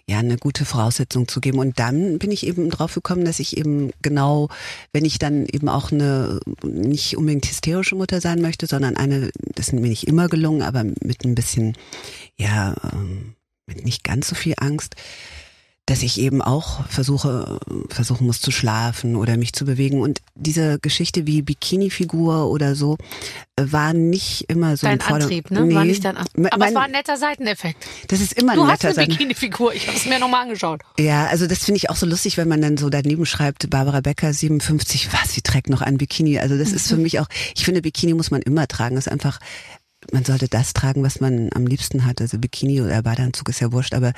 ja, eine gute Voraussetzung zu geben. Und dann bin ich eben drauf gekommen, dass ich eben genau, wenn ich dann eben auch eine nicht unbedingt hysterische Mutter sein möchte, sondern eine, das ist mir nicht immer gelungen, aber mit ein bisschen, ja, ähm, mit nicht ganz so viel Angst, dass ich eben auch versuche, versuchen muss zu schlafen oder mich zu bewegen. Und diese Geschichte wie Bikini-Figur oder so äh, war nicht immer so Dein im Vorder- Antrieb, ne? Nee. War nicht dein Aber es mein- war ein netter Seiteneffekt. das ist immer Du ein hast netter eine Seiten. Bikini-Figur. Ich habe es mir nochmal angeschaut. Ja, also das finde ich auch so lustig, wenn man dann so daneben schreibt, Barbara Becker, 57, was, sie trägt noch ein Bikini. Also das ist für Mhm. mich auch, ich finde, Bikini muss man immer tragen. Das ist einfach, man sollte das tragen, was man am liebsten hat. Also Bikini oder Badeanzug ist ja wurscht, aber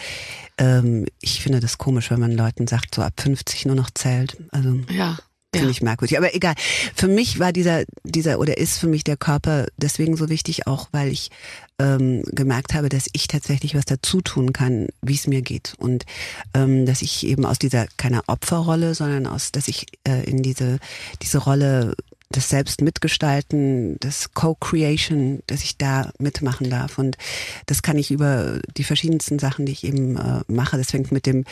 ähm, ich finde das komisch, wenn man Leuten sagt, so ab 50 nur noch zählt. Also Ja. Finde ja. ich merkwürdig. Aber egal. Für mich war dieser, dieser oder ist für mich der Körper deswegen so wichtig, auch weil ich ähm, gemerkt habe, dass ich tatsächlich was dazu tun kann, wie es mir geht. Und ähm, dass ich eben aus dieser keiner Opferrolle, sondern aus, dass ich äh, in diese, diese Rolle das selbst mitgestalten, das Co-Creation, dass ich da mitmachen darf. Und das kann ich über die verschiedensten Sachen, die ich eben äh, mache. Das fängt mit dem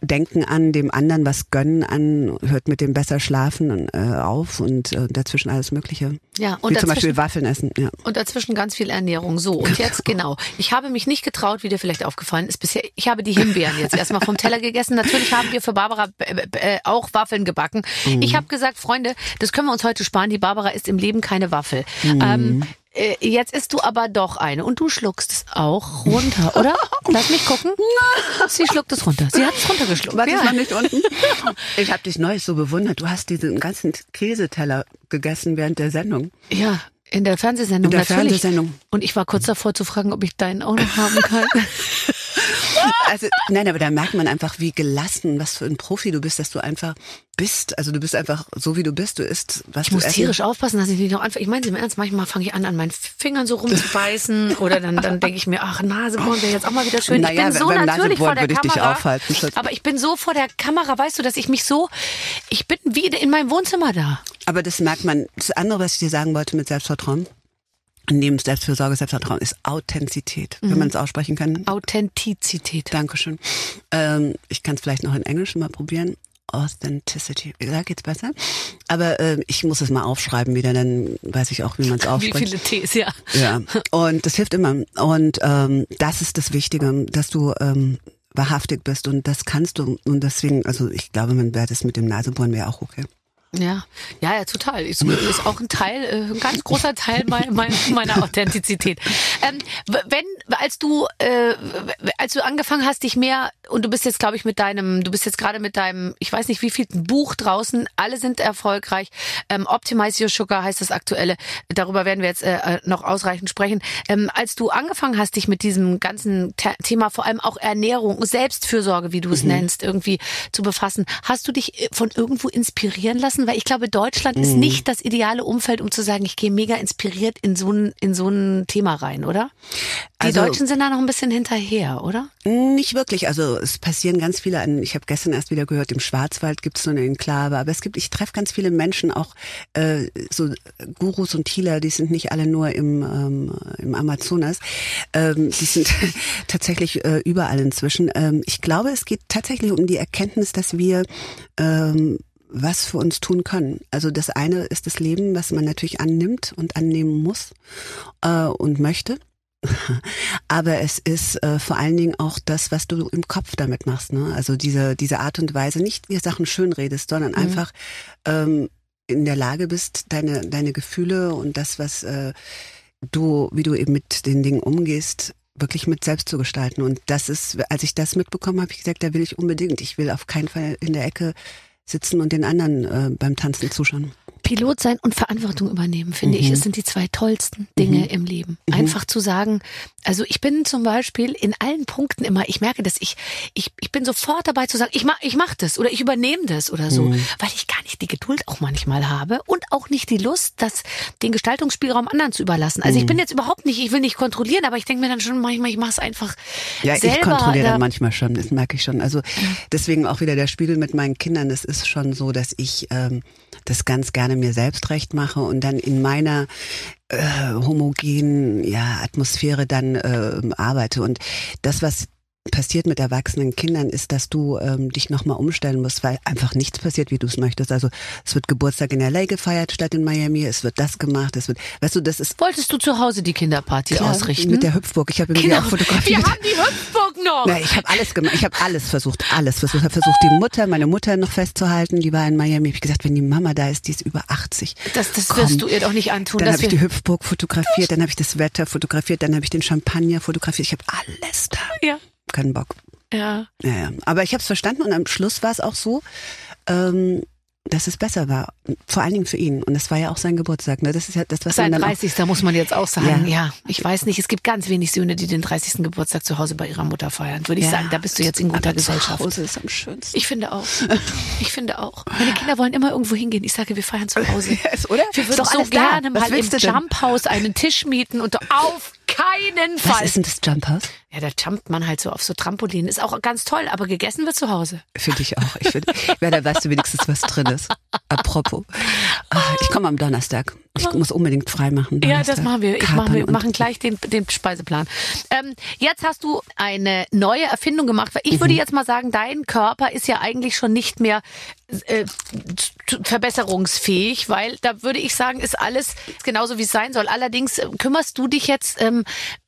Denken an, dem anderen was gönnen an, hört mit dem besser schlafen äh, auf und äh, dazwischen alles Mögliche. Ja, und Wie zum Beispiel Waffeln essen. Ja. Und dazwischen ganz viel Ernährung. So, und jetzt genau. Ich habe mich nicht getraut, wie dir vielleicht aufgefallen ist bisher. Ich habe die Himbeeren jetzt erstmal vom Teller gegessen. Natürlich haben wir für Barbara äh, äh, auch Waffeln gebacken. Ich habe gesagt, Freunde, das können wir uns heute sparen. Die Barbara isst im Leben keine Waffel. Ähm, äh, jetzt isst du aber doch eine und du schluckst es auch runter, oder? Lass mich gucken. Sie schluckt es runter. Sie hat es runtergeschluckt. Was ja. ist noch nicht unten? Ich habe dich neulich so bewundert. Du hast diesen ganzen Käseteller gegessen während der Sendung. ja, in der Fernsehsendung In der natürlich. Fernsehsendung. Und ich war kurz davor zu fragen, ob ich deinen auch noch haben kann. Also, nein, aber da merkt man einfach, wie gelassen, was für ein Profi du bist, dass du einfach bist. Also du bist einfach so, wie du bist. Du isst, was Ich du muss essen. tierisch aufpassen, dass ich nicht noch anfange. Ich meine es im Ernst, manchmal fange ich an, an meinen Fingern so rumzubeißen oder dann, dann denke ich mir, ach, Naseborn wäre jetzt auch mal wieder schön. Naja, ich bin so natürlich vor der würde ich dich Kamera. aufhalten, aber ich bin so vor der Kamera, weißt du, dass ich mich so, ich bin wie in meinem Wohnzimmer da. Aber das merkt man. Das andere, was ich dir sagen wollte mit Selbstvertrauen, neben Selbstfürsorge, Selbstvertrauen, ist Authentizität, Mhm. wenn man es aussprechen kann. Authentizität. Dankeschön. Ähm, ich kann es vielleicht noch in Englisch mal probieren. Authenticity. Da geht's besser. Aber ähm, ich muss es mal aufschreiben wieder, dann weiß ich auch, wie man es Wie ausspricht. viele Tees, ja. Ja, und das hilft immer. Und ähm, das ist das Wichtige, dass du ähm, wahrhaftig bist und das kannst du. Und deswegen, also ich glaube, man wäre das mit dem Nasebohren wäre auch okay. Ja, ja, ja, total. Ist, ist auch ein Teil, äh, ein ganz großer Teil mein, mein, meiner Authentizität. Ähm, wenn, als du, äh, als du angefangen hast, dich mehr und du bist jetzt, glaube ich, mit deinem, du bist jetzt gerade mit deinem, ich weiß nicht, wie viel Buch draußen. Alle sind erfolgreich. Ähm, Optimize Your Sugar heißt das aktuelle. Darüber werden wir jetzt äh, noch ausreichend sprechen. Ähm, als du angefangen hast, dich mit diesem ganzen The Thema, vor allem auch Ernährung, Selbstfürsorge, wie du es nennst, irgendwie zu befassen, hast du dich äh, von irgendwo inspirieren lassen? Weil ich glaube, Deutschland ist nicht das ideale Umfeld, um zu sagen, ich gehe mega inspiriert in so ein, in so ein Thema rein, oder? Die Also- Deutschen sind da noch ein bisschen hinterher, oder? Nicht wirklich. Also es passieren ganz viele. An, ich habe gestern erst wieder gehört, im Schwarzwald gibt es so eine Enklave. Aber es gibt, ich treffe ganz viele Menschen, auch äh, so Gurus und Healer, die sind nicht alle nur im, ähm, im Amazonas. Ähm, die sind tatsächlich äh, überall inzwischen. Ähm, ich glaube, es geht tatsächlich um die Erkenntnis, dass wir ähm, was für uns tun können. Also das eine ist das Leben, was man natürlich annimmt und annehmen muss äh, und möchte. Aber es ist äh, vor allen Dingen auch das, was du im Kopf damit machst. Ne? Also diese, diese Art und Weise, nicht dir Sachen schön redest, sondern einfach ähm, in der Lage bist, deine, deine Gefühle und das, was äh, du, wie du eben mit den Dingen umgehst, wirklich mit selbst zu gestalten. Und das ist, als ich das mitbekommen habe, ich gesagt, da will ich unbedingt. Ich will auf keinen Fall in der Ecke sitzen und den anderen äh, beim Tanzen zuschauen. Pilot sein und Verantwortung übernehmen, finde Mhm. ich. Es sind die zwei tollsten Dinge im Leben. Einfach zu sagen, also ich bin zum Beispiel in allen Punkten immer, ich merke, dass ich, ich, ich bin sofort dabei zu sagen, ich mach, ich mach das oder ich übernehme das oder so, Mhm. weil ich gar nicht die Geduld auch manchmal habe und auch nicht die Lust, das, den Gestaltungsspielraum anderen zu überlassen. Also Mhm. ich bin jetzt überhaupt nicht, ich will nicht kontrollieren, aber ich denke mir dann schon manchmal, ich mache es einfach Ja, selber. ich kontrolliere da- dann manchmal schon, das merke ich schon. Also deswegen auch wieder der Spiegel mit meinen Kindern. Das ist schon so, dass ich ähm, das ganz gerne mir selbst recht mache und dann in meiner äh, homogenen ja, Atmosphäre dann äh, arbeite. Und das, was passiert mit erwachsenen Kindern, ist, dass du ähm, dich nochmal umstellen musst, weil einfach nichts passiert, wie du es möchtest. Also es wird Geburtstag in LA gefeiert statt in Miami, es wird das gemacht, es wird, weißt du, das ist Wolltest du zu Hause die Kinderparty klar, ausrichten? mit der Hüpfburg. Ich habe mir Genau. auch fotografiert. Wir haben die Hüpfburg noch. Na, ich habe alles gemacht. Ich habe alles versucht, alles versucht. Ich habe versucht, die Mutter, meine Mutter noch festzuhalten. Die war in Miami. Ich habe gesagt, wenn die Mama da ist, die ist über 80. Das, das Komm. wirst du ihr doch nicht antun. Dann habe ich die Hüpfburg fotografiert, dann habe ich das Wetter fotografiert, dann habe ich den Champagner fotografiert. Ich habe alles da. ja. Keinen Bock. Ja. Ja, ja. Aber ich habe es verstanden und am Schluss war es auch so, ähm, dass es besser war. Vor allen Dingen für ihn. Und es war ja auch sein Geburtstag. Ne? Das ist ja das, was Sein man dann auch 30. muss man jetzt auch sagen. Ja. Ja. ich weiß nicht. Es gibt ganz wenig Söhne, die den 30. Geburtstag zu Hause bei ihrer Mutter feiern. Würde ich Ja. sagen, da bist du jetzt in guter Aber Gesellschaft. Zu Hause ist am schönsten. Ich finde auch. Ich finde auch. Meine Kinder wollen immer irgendwo hingehen. Ich sage, wir feiern zu Hause. Yes, oder? Wir würden doch so gerne mal im? Jumphaus einen Tisch mieten und auf keinen Was Fall. ist denn das Jump House? Ja, da jumpt man halt so auf so Trampolinen. Ist auch ganz toll, aber gegessen wird zu Hause. Finde ich auch. Ich finde, ja, da weißt du wenigstens, was drin ist. Aber Apropos. Ah, Ich komme am Donnerstag. Ich muss unbedingt frei machen. Ja, das machen wir. Ich machen, wir machen gleich den, den Speiseplan. Ähm, jetzt hast du eine neue Erfindung gemacht. Ich Mhm. würde jetzt mal sagen, dein Körper ist ja eigentlich schon nicht mehr äh, verbesserungsfähig, weil da würde ich sagen, ist alles genauso wie es sein soll. Allerdings äh, kümmerst du dich jetzt ähm,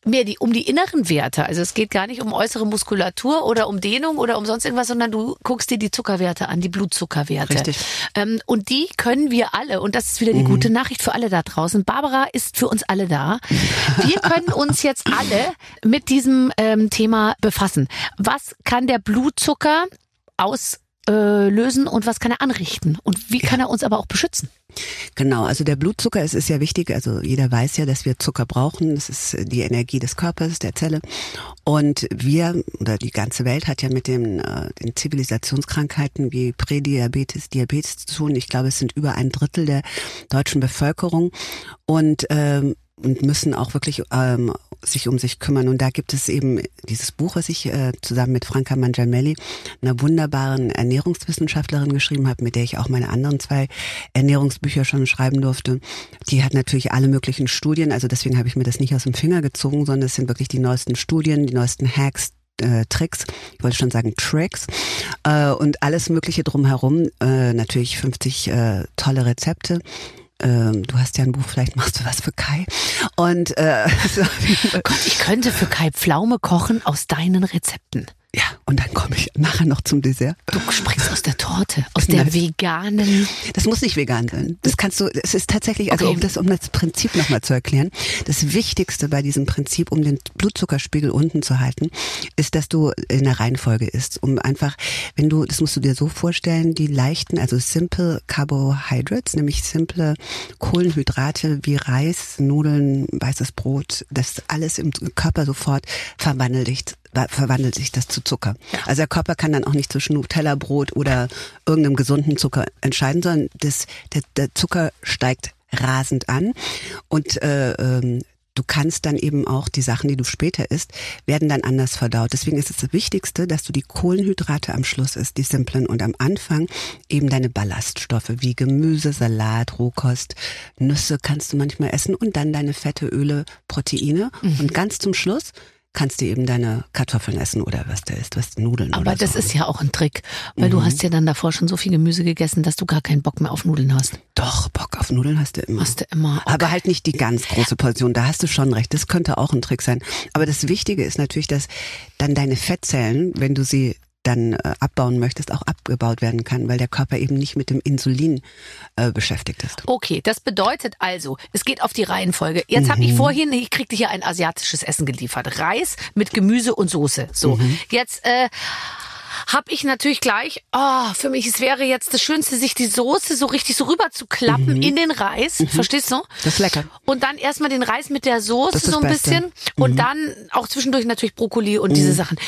mehr die, um die inneren Werte. Also es geht gar nicht um äußere Muskulatur oder um Dehnung oder um sonst irgendwas, sondern du guckst dir die Zuckerwerte an, die Blutzuckerwerte. Richtig. Ähm, und die können wir alle, und das ist wieder die gute Nachricht für alle da draußen. Barbara ist für uns alle da. Wir können uns jetzt alle mit diesem ähm, Thema befassen. Was kann der Blutzucker auslösen und was kann er anrichten? Und wie kann er uns aber auch beschützen? Genau, also der Blutzucker, es ist ja wichtig, also jeder weiß ja, dass wir Zucker brauchen, das ist äh, die Energie des Körpers, der Zelle. Und wir, oder die ganze Welt hat ja mit den, äh, den Zivilisationskrankheiten wie Prädiabetes, Diabetes zu tun. Ich glaube, es sind über ein Drittel der deutschen Bevölkerung und, ähm, und müssen auch wirklich ähm, sich um sich kümmern. Und da gibt es eben dieses Buch, was ich äh, zusammen mit Franka Mangiamelli, einer wunderbaren Ernährungswissenschaftlerin geschrieben habe, mit der ich auch meine anderen zwei Ernährungsbücher schon schreiben durfte. Die hat natürlich alle möglichen Studien, also deswegen habe ich mir das nicht aus dem Finger gezogen, sondern es sind wirklich die neuesten Studien, die neuesten Hacks, äh, Tricks, ich wollte schon sagen Tricks äh, und alles Mögliche drumherum. Äh, natürlich 50 äh, tolle Rezepte. Ähm, du hast ja ein Buch, vielleicht machst du was für Kai. Und äh, ich könnte für Kai Pflaume kochen aus deinen Rezepten. Ja, und dann komme ich nachher noch zum Dessert. Du springst aus der Torte, aus der veganen. Das muss nicht vegan sein. Das kannst du, es ist tatsächlich, also Okay. um das, um das Prinzip nochmal zu erklären, das Wichtigste bei diesem Prinzip, um den Blutzuckerspiegel unten zu halten, ist, dass du in der Reihenfolge isst. Um einfach, wenn du, das musst du dir so vorstellen, die leichten, also simple Carbohydrates, nämlich simple Kohlenhydrate wie Reis, Nudeln, weißes Brot, das alles im Körper sofort verwandelt verwandelt sich das zu Zucker. Also der Körper kann dann auch nicht zwischen Nutella-Brot oder irgendeinem gesunden Zucker entscheiden, sondern das, der, der Zucker steigt rasend an und äh, ähm, du kannst dann eben auch die Sachen, die du später isst, werden dann anders verdaut. Deswegen ist es das Wichtigste, dass du die Kohlenhydrate am Schluss isst, die simplen und am Anfang eben deine Ballaststoffe wie Gemüse, Salat, Rohkost, Nüsse kannst du manchmal essen und dann deine Fette, Öle, Proteine und ganz zum Schluss kannst du eben deine Kartoffeln essen oder was da ist, was Nudeln Aber das so. ist ja auch ein Trick, weil du hast ja dann davor schon so viel Gemüse gegessen, dass du gar keinen Bock mehr auf Nudeln hast. Doch, Bock auf Nudeln hast du immer. Hast du immer. Aber halt nicht die ganz große Portion. Da hast du schon recht. Das könnte auch ein Trick sein. Aber das Wichtige ist natürlich, dass dann deine Fettzellen, wenn du sie dann äh, abbauen möchtest, auch abgebaut werden kann, weil der Körper eben nicht mit dem Insulin äh, beschäftigt ist. Okay, das bedeutet also, es geht auf die Reihenfolge. Jetzt habe ich Mhm. vorhin, ich kriegte hier ein asiatisches Essen geliefert. Reis mit Gemüse und Soße. So, Mhm. jetzt äh, habe ich natürlich gleich, oh, für mich, es wäre jetzt das Schönste, sich die Soße so richtig so rüber zu klappen Mhm. in den Reis. Verstehst du? Das ist lecker. Und dann erstmal den Reis mit der Soße so ein Beste. bisschen und dann auch zwischendurch natürlich Brokkoli und diese Sachen.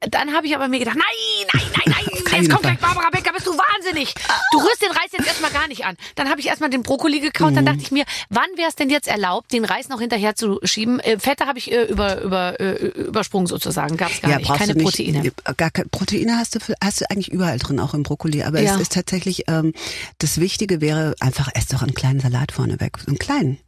Dann habe ich aber mir gedacht, nein, nein, nein, nein, jetzt kommt gleich Barbara Becker, bist du wahnsinnig. Du rührst den Reis jetzt erstmal gar nicht an. Dann habe ich erstmal den Brokkoli gekaut, Mhm. dann dachte ich mir, wann wäre es denn jetzt erlaubt, den Reis noch hinterher zu schieben? Äh, Fette habe ich äh, über, über, äh, übersprungen sozusagen, gab es gar nicht, brauchst keine nicht, Proteine. Gar keine Proteine hast du, hast du eigentlich überall drin, auch im Brokkoli. Aber Ja. es ist tatsächlich, ähm, das Wichtige wäre einfach, ess doch einen kleinen Salat vorneweg. Einen kleinen.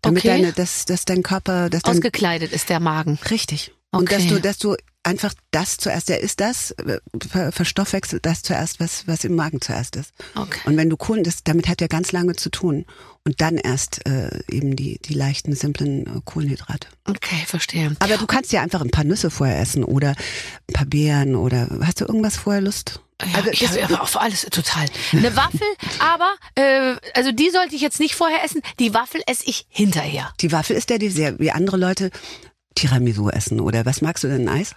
Damit Okay. deine, dass, dass dein Körper, dass dein, Ausgekleidet ist der Magen. Richtig. Und Okay. dass du, dass du einfach das zuerst, der ist das, äh, ver, verstoffwechselt das zuerst, was, was im Magen zuerst ist. Okay. Und wenn du Kohlen, das, damit hat ja ganz lange zu tun. Und dann erst äh, eben die, die leichten, simplen äh, Kohlenhydrate. Okay, verstehe. Aber du kannst ja einfach ein paar Nüsse vorher essen oder ein paar Beeren oder hast du irgendwas vorher Lust? Ja, Also ich habe auf alles total. Eine Waffel, aber äh, also die sollte ich jetzt nicht vorher essen. Die Waffel esse ich hinterher. die Waffel ist der Dessert, wie andere Leute Tiramisu essen oder was magst du denn Eis?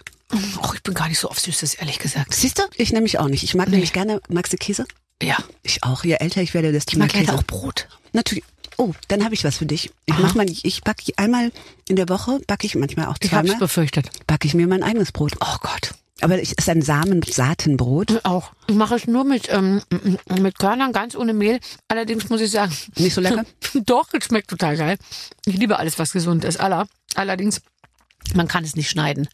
Och, ich bin gar nicht so auf Süßes, ehrlich gesagt. Siehst du? Ich nämlich auch nicht. Ich mag nämlich gerne, magst du Käse? Ja, Ich auch. Je älter ich werde, desto ich mag mehr leider Käse. auch Brot. Natürlich. Oh, dann habe ich was für dich. Ich Aha. mach mal, ich backe einmal in der Woche, backe ich manchmal auch Ich habe zweimal, befürchtet. backe ich mir mein eigenes Brot. Oh Gott. Aber es ist ein Samen-Saatenbrot. Auch. Ich mache es nur mit, ähm, mit Körnern, ganz ohne Mehl. Allerdings muss ich sagen. Nicht so lecker? Doch, es schmeckt total geil. Ich liebe alles, was gesund ist. Aller. Allerdings, man kann es nicht schneiden.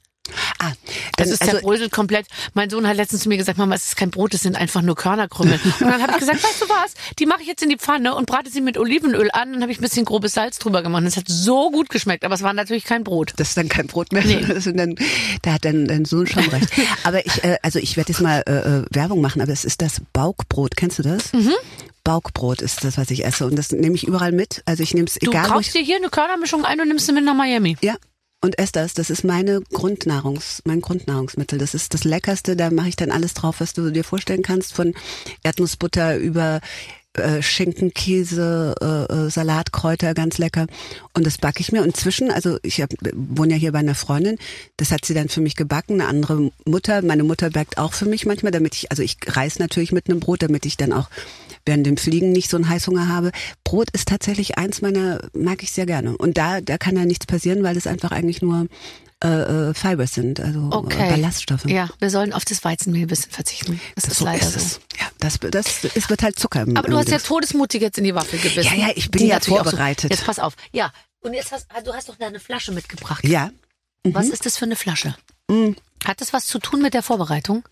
Ah, Das ist also, zerbröselt komplett. Mein Sohn hat letztens zu mir gesagt, Mama, es ist kein Brot, es sind einfach nur Körnerkrümmel. Und dann habe ich gesagt, weißt du was, die mache ich jetzt in die Pfanne und brate sie mit Olivenöl an. Dann habe ich ein bisschen grobes Salz drüber gemacht. Es hat so gut geschmeckt, aber es war natürlich kein Brot. das ist dann kein Brot mehr. Nee. Das dann, da hat dein, dein Sohn schon recht. Aber ich, äh, also ich werde jetzt mal äh, äh, Werbung machen, aber es ist das Baukbrot. Kennst du das? Mhm. Baukbrot ist das, was ich esse. Und das nehme ich überall mit. Also ich nehme es Du egal, ich kaufst dir hier eine Körnermischung ein und nimmst sie mit nach Miami. Ja. Und esse das. Das ist meine Grundnahrungs, mein Grundnahrungsmittel. Das ist das Leckerste. Da mache ich dann alles drauf, was du dir vorstellen kannst. Von Erdnussbutter über äh, Schinken, Käse, äh, äh, Salatkräuter, ganz lecker. Und das backe ich mir. Und zwischen, also ich hab, wohne ja hier bei einer Freundin, das hat sie dann für mich gebacken. Eine andere Mutter, meine Mutter backt auch für mich manchmal, damit ich, also ich reiß natürlich mit einem Brot, damit ich dann auch während dem Fliegen nicht so einen Heißhunger habe. Brot ist tatsächlich eins meiner, mag ich sehr gerne. Und da, da kann ja nichts passieren, weil es einfach eigentlich nur äh, äh, Fibers sind, also Okay. Ballaststoffe. Ja, wir sollen auf das Weizenmehl ein bisschen verzichten. Das, ist so leider ist so. Ja, das, das, es wird halt Zucker. Im, Aber du im hast ja todesmutig jetzt in die Waffel gebissen. Ja, ja, ich bin Die ja vorbereitet. So, jetzt pass auf. Ja, und jetzt hast du hast doch da eine Flasche mitgebracht. Ja. Was Mhm. ist das für eine Flasche? Hat das was zu tun mit der Vorbereitung?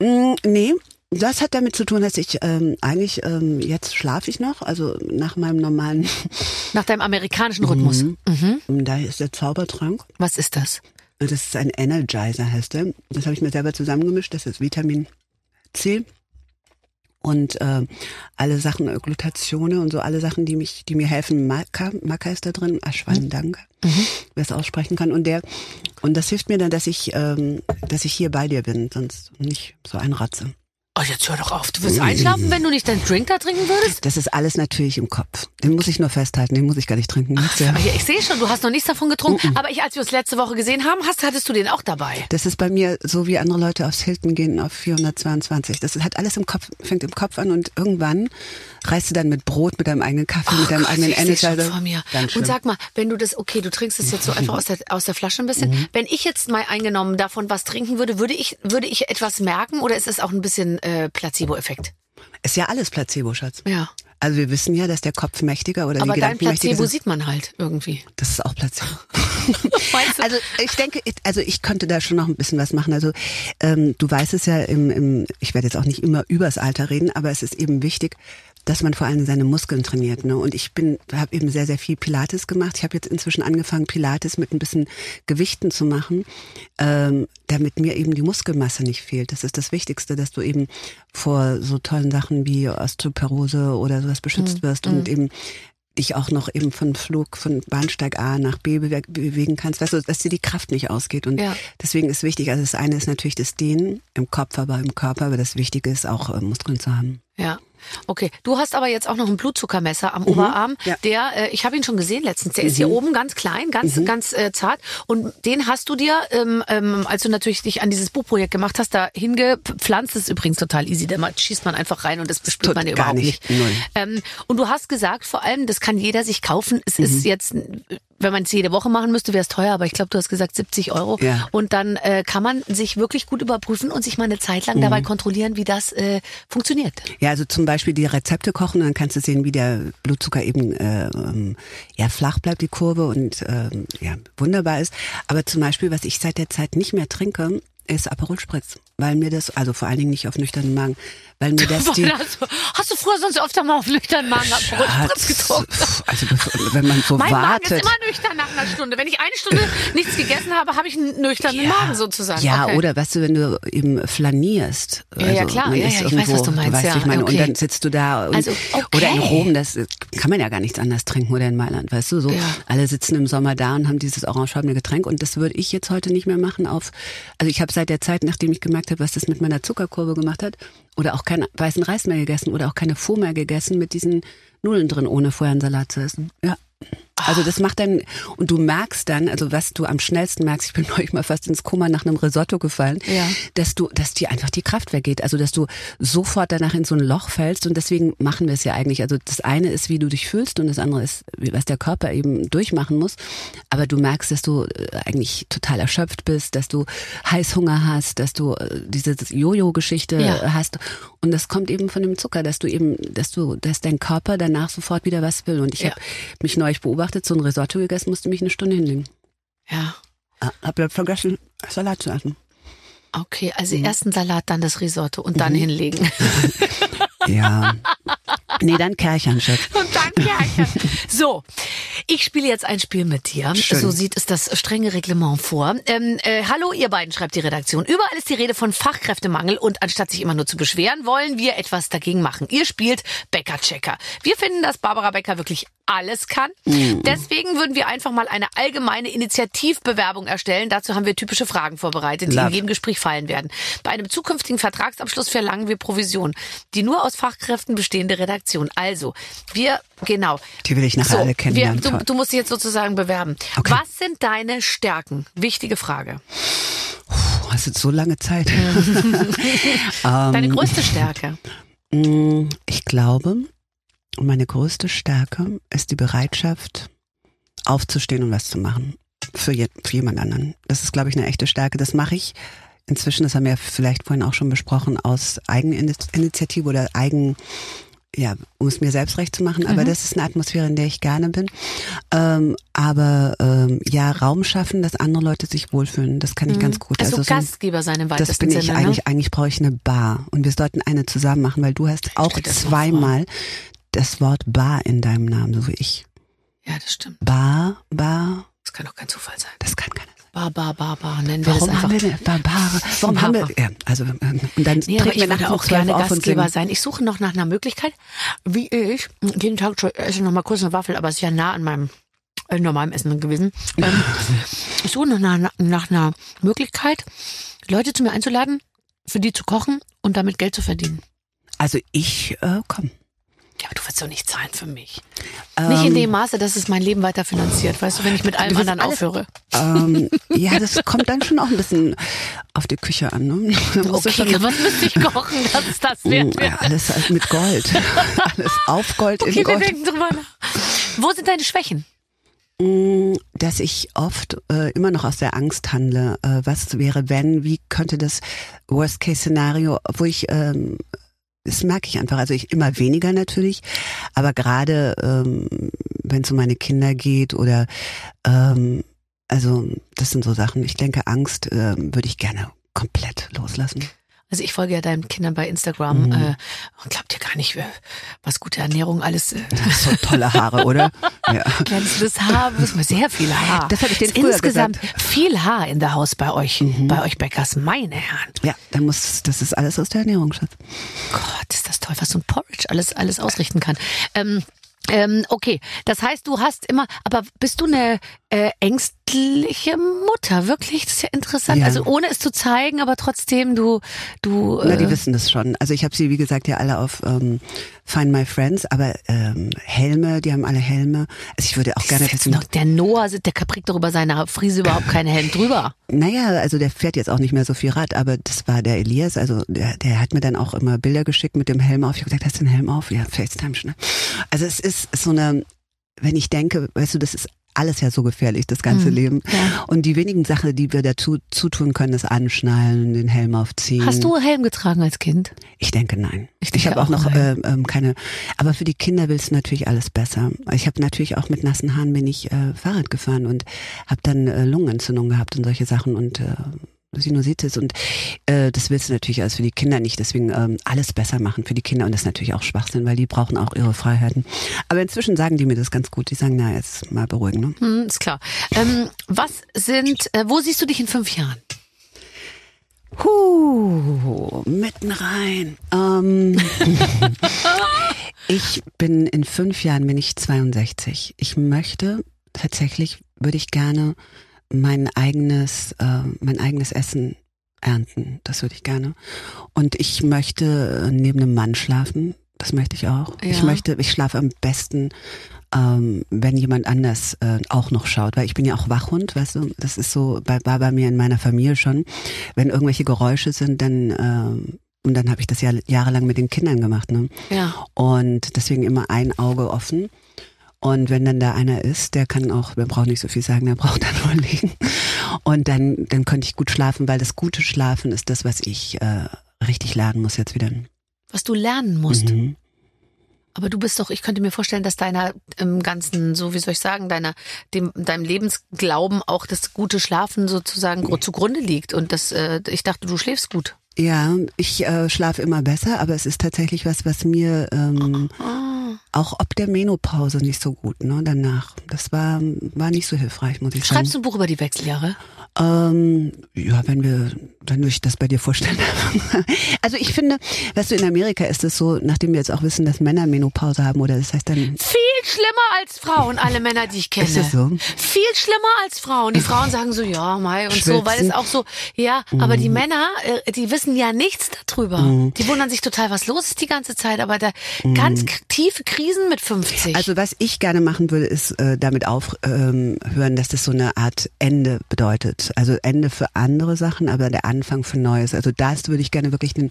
Mm, nee, das hat damit zu tun, dass ich ähm, eigentlich, ähm, jetzt schlafe ich noch, also nach meinem normalen, Nach deinem amerikanischen Rhythmus. Mhm. da ist der Zaubertrank. Was ist das? Das ist ein Energizer, heißt der. Das habe ich mir selber zusammengemischt. Das ist Vitamin C. Und äh, alle Sachen, Glutatione und so, alle Sachen, die mich, die mir helfen. Maca, Maca ist da drin, Ashwagandha, wer es aussprechen kann. Und der, und das hilft mir dann, dass ich, ähm, dass ich hier bei dir bin, sonst nicht so einratze. Oh, jetzt hör doch auf. Du wirst einschlafen, wenn du nicht deinen Drink da trinken würdest? Das ist alles natürlich im Kopf. Den muss ich nur festhalten, den muss ich gar nicht trinken. Du ja? Ich sehe schon, du hast noch nichts davon getrunken. Aber ich, als wir uns letzte Woche gesehen haben, hast, hattest du den auch dabei. Das ist bei mir so, wie andere Leute aufs Hilton gehen auf 422. Das hat alles im Kopf, fängt im Kopf an und irgendwann reist du dann mit Brot, mit deinem eigenen Kaffee, mit deinem Oh Gott, eigenen Energizer. vor mir. Und sag mal, wenn du das, okay, du trinkst es jetzt so einfach aus der, aus der Flasche ein bisschen. Mhm. Wenn ich jetzt mal eingenommen davon was trinken würde, würde ich, würde ich etwas merken oder ist es auch ein bisschen äh, Placebo-Effekt? Ist ja alles Placebo, Schatz. Ja. Also wir wissen ja, dass der Kopf mächtiger oder Aber die dein Gedanken mächtiger Placebo sind. sieht man halt irgendwie. Das ist auch Placebo. Also ich denke, also ich könnte da schon noch ein bisschen was machen. Also ähm, du weißt es ja, im, im, ich werde jetzt auch nicht immer übers Alter reden, aber es ist eben wichtig, dass man vor allem seine Muskeln trainiert. Ne? Und ich bin, habe eben sehr, sehr viel Pilates gemacht. Ich habe jetzt inzwischen angefangen, Pilates mit ein bisschen Gewichten zu machen, ähm, damit mir eben die Muskelmasse nicht fehlt. Das ist das Wichtigste, dass du eben vor so tollen Sachen wie Osteoporose oder sowas beschützt wirst und eben dich auch noch eben von Flug von Bahnsteig A nach B bewe bewegen kannst, weißt du, dass dir die Kraft nicht ausgeht. Und Ja. deswegen ist wichtig, also das eine ist natürlich das Dehnen im Kopf, aber im Körper, aber das Wichtige ist auch äh, Muskeln zu haben. Ja. Okay, du hast aber jetzt auch noch ein Blutzuckermesser am Oberarm. Mhm. Ja. Mhm. Der, äh, ich habe ihn schon gesehen letztens. Der ist hier oben ganz klein, ganz, ganz äh, zart. Und den hast du dir, ähm, ähm, als du natürlich dich an dieses Buchprojekt gemacht hast, da hingepflanzt. Das ist übrigens total easy. Da schießt man einfach rein und das bespült Tut man ja überhaupt nicht. nicht. Ähm, und du hast gesagt, vor allem, das kann jeder sich kaufen. Es Mhm. ist jetzt, wenn man es jede Woche machen müsste, wäre es teuer. Aber ich glaube, du hast gesagt 70 Euro. Ja. Und dann äh, kann man sich wirklich gut überprüfen und sich mal eine Zeit lang Mhm. dabei kontrollieren, wie das äh, funktioniert. Ja, also zum Beispiel die Rezepte kochen, dann kannst du sehen, wie der Blutzucker eben äh, ja, flach bleibt, die Kurve und ähm, ja, wunderbar ist. Aber zum Beispiel, was ich seit der Zeit nicht mehr trinke, ist Aperol Spritz. Weil mir das, also vor allen Dingen nicht auf nüchternen Magen, weil mir das die... hast, du, du früher sonst öfter mal auf nüchternen Magen Spritz getrunken? Also wenn man so Mein Magen wartet. ist immer nüchtern nach einer Stunde. Wenn ich eine Stunde nichts gegessen habe, habe ich einen nüchternen Magen sozusagen. Ja, okay. oder weißt du, wenn du eben flanierst. Ja, ja, klar. man Ja, ja, ich weiß, was du meinst, Weißt, ja, ich meine, okay. Und dann sitzt du da und, Also, okay. oder in Rom, das kann man ja gar nichts anderes trinken oder in Mailand, weißt du, so Ja. alle sitzen im Sommer da und haben dieses orangefarbene Getränk und das würde ich jetzt heute nicht mehr machen auf, also ich habe seit der Zeit, nachdem ich gemerkt habe, was das mit meiner Zuckerkurve gemacht hat, oder auch keinen weißen Reis mehr gegessen oder auch keine Faux mehr gegessen mit diesen Nudeln drin, ohne vorher einen Salat zu essen. Ja. Also das macht dann, und du merkst dann, also was du am schnellsten merkst, ich bin neulich mal fast ins Koma nach einem Risotto gefallen, Ja. dass du, dass dir einfach die Kraft weggeht. Also dass du sofort danach in so ein Loch fällst und deswegen machen wir es ja eigentlich. Also das eine ist, wie du dich fühlst und das andere ist, was der Körper eben durchmachen muss. Aber du merkst, dass du äh, eigentlich total erschöpft bist, dass du Heißhunger hast, dass du äh, diese Jojo-Geschichte Ja. hast. Und das kommt eben von dem Zucker, dass du eben, dass du, dass dein Körper danach sofort wieder was will. Und ich Ja. habe mich neulich beobachtet, so ein Risotto gegessen, musste mich eine Stunde hinlegen. Ja. Ah, Hab ja vergessen, Salat zu essen. Okay, also erst ein Salat, dann das Risotto und dann hinlegen. Ja. Nee, dann Kerchern, Schatz. Und dann ja. So, ich spiele jetzt ein Spiel mit dir. Schön. So sieht es das strenge Reglement vor. Ähm, äh, hallo, ihr beiden, schreibt die Redaktion. Überall ist die Rede von Fachkräftemangel und anstatt sich immer nur zu beschweren, wollen wir etwas dagegen machen. Ihr spielt Bäcker-Checker. Wir finden, dass Barbara Becker wirklich alles kann. Deswegen würden wir einfach mal eine allgemeine Initiativbewerbung erstellen. Dazu haben wir typische Fragen vorbereitet, die Love. in jedem Gespräch fallen werden. Bei einem zukünftigen Vertragsabschluss verlangen wir Provision. Die nur aus Fachkräften bestehende Redaktion. Also, wir, genau. Die will ich nachher alle kennenlernen. Wir, du, du musst dich jetzt sozusagen bewerben. Okay. Was sind deine Stärken? Wichtige Frage. Puh, hast jetzt so lange Zeit. Deine Ähm, größte Stärke. Mm, Ich glaube, meine größte Stärke ist die Bereitschaft, aufzustehen und was zu machen. Für, je, für jemand anderen. Das ist, glaube ich, eine echte Stärke. Das mache ich inzwischen, das haben wir vielleicht vorhin auch schon besprochen, aus Eigeninitiative oder Eigen, ja, um es mir selbst recht zu machen. Aber das ist eine Atmosphäre, in der ich gerne bin. Ähm, aber ähm, ja, Raum schaffen, dass andere Leute sich wohlfühlen, das kann ich ganz gut. Also, so ein- Gastgeber sein im das bin ich Sinne. eigentlich. Ne? Eigentlich brauche ich eine Bar. Und wir sollten eine zusammen machen, weil du hast auch zweimal das Wort Bar in deinem Namen, so wie ich. Ja, das stimmt. Bar, Bar, Das kann doch kein Zufall sein. das kann keiner sein. Bar, bar, bar, bar. Nennen wir Warum das einfach. haben wir denn Barbare? Warum haben wir, ja, also, ähm, und dann Nee, aber ich würde auch 12 gerne Gastgeber sein. Ich suche noch nach einer Möglichkeit, wie ich jeden Tag schon- esse noch mal kurz eine Waffel, aber es ist ja nah an meinem äh, normalem Essen gewesen. Ähm, ich suche noch nach, nach einer Möglichkeit, Leute zu mir einzuladen, für die zu kochen und damit Geld zu verdienen. Also ich, äh, komm. Ja, aber du wirst doch nicht zahlen für mich. nicht in dem Maße, dass es mein Leben weiter finanziert. Weißt du, wenn ich mit allem anderen alles- aufhöre. Ähm, ja, das kommt dann schon auch ein bisschen auf die Küche an. Ne? Okay, schon- was müsste ich kochen, dass es das wert Mm, wird? ja, alles mit Gold. alles auf Gold, Okay, in wir Gold. denken drüber nach. Wo sind deine Schwächen? Mm, dass ich oft äh, immer noch aus der Angst handle. Äh, was wäre, wenn, wie könnte das Worst-Case-Szenario, wo ich, ähm, das merke ich einfach, also ich immer weniger natürlich, aber gerade ähm, wenn es um meine Kinder geht oder ähm, also das sind so Sachen, ich denke, Angst ähm, würde ich gerne komplett loslassen. Also ich folge ja deinen Kindern bei Instagram Mhm. äh, und glaubt dir gar nicht, äh, was gute Ernährung alles. Äh, So tolle Haare, oder? Ja. glänzendes Haar, muss man sehr viel Haar. Das habe ich früher Insgesamt gesagt. Mhm. viel Haar in der Haus bei euch, bei euch Bäckers, meine Herren. ja, da muss, das ist alles aus der Ernährung, Schatz. Gott, ist das toll, was so ein Porridge alles, alles ausrichten kann. Ähm, ähm, okay, das heißt, du hast immer, aber bist du eine äh, ängstliche Mutter? Wirklich? Das ist ja interessant. Ja. Also ohne es zu zeigen, aber trotzdem, du, du. Na, die äh, wissen das schon. Also ich habe sie, wie gesagt, ja alle auf ähm, Find My Friends, aber ähm, Helme, die haben alle Helme. Also ich würde auch gerne wissen. noch, der Noah, der kriegt doch über seine Frise überhaupt keinen Helm drüber. Naja, also der fährt jetzt auch nicht mehr so viel Rad, aber das war der Elias, also der, der hat mir dann auch immer Bilder geschickt mit dem Helm auf. Ich habe gesagt, hast du den Helm auf? Ja, FaceTime schnell. Also es ist so eine, wenn ich denke, weißt du, das ist alles ja so gefährlich, das ganze Mhm, Leben. ja. Und die wenigen Sachen, die wir dazu zutun können, ist anschnallen, den Helm aufziehen. Hast du Helm getragen als Kind? Ich denke nein. Ich Ich, denke habe auch auch noch äh, ähm, keine. Aber für die Kinder willst du natürlich alles besser. Ich habe natürlich auch mit nassen Haaren bin ich äh, Fahrrad gefahren und habe dann äh, Lungenentzündung gehabt und solche Sachen und äh, Sinusitis und äh, das willst du natürlich alles für die Kinder nicht. Deswegen ähm, alles besser machen für die Kinder und das ist natürlich auch Schwachsinn, weil die brauchen auch ihre Freiheiten. Aber inzwischen sagen die mir das ganz gut. Die sagen, na jetzt mal beruhigen. Ne? Hm, ist klar. Ähm, was sind, äh, wo siehst du dich in fünf Jahren? Huh, mitten rein. Ähm, ich bin in fünf Jahren bin ich 62. Ich möchte tatsächlich würde ich gerne mein eigenes äh, mein eigenes Essen ernten. Das würde ich gerne. Und ich möchte äh, neben einem Mann schlafen. Das möchte ich auch. Ja. Ich möchte, ich schlafe am besten ähm, wenn jemand anders äh, auch noch schaut, weil ich bin ja auch Wachhund, weißt du, das ist so, bei, war bei mir in meiner Familie schon, wenn irgendwelche Geräusche sind, dann ähm, und dann habe ich das ja jahrelang mit den Kindern gemacht, ne? Ja. Und deswegen immer ein Auge offen. Und wenn dann da einer ist, der kann auch, der braucht nicht so viel sagen, der braucht dann nur liegen. Und dann, dann könnte ich gut schlafen, weil das gute Schlafen ist das, was ich äh, richtig lernen muss jetzt wieder. Was du lernen musst. Mhm. Aber du bist doch, ich könnte mir vorstellen, dass deiner im ganzen, so wie soll ich sagen, deiner, dem, deinem Lebensglauben auch das gute Schlafen sozusagen gru- zugrunde liegt. Und das, äh, ich dachte, du schläfst gut. Ja, ich äh, schlafe immer besser, aber es ist tatsächlich was, was mir ähm, Ah. Auch ob der Menopause nicht so gut, ne, danach. Das war, war nicht so hilfreich, muss ich sagen. Schreibst du ein Buch über die Wechseljahre? Ähm, ja, wenn wir, wenn ich das bei dir vorstellen. also ich finde, weißt du, in Amerika ist es so, nachdem wir jetzt auch wissen, dass Männer Menopause haben, oder das heißt dann, Viel schlimmer als Frauen, alle Männer, die ich kenne. Ist das so? Viel schlimmer als Frauen. Die Frauen sagen so, ja, Mai und so, weil es Schwitzen. auch so, ja, aber die Männer, äh, die wissen ja nichts darüber. Die wundern sich total, was los ist die ganze Zeit, aber da ganz k- tiefe Krisen mit 50. also was ich gerne machen würde, ist äh, damit aufhören, ähm, dass das so eine Art Ende bedeutet. Also Ende für andere Sachen, aber der Anfang für Neues. Also das würde ich gerne wirklich den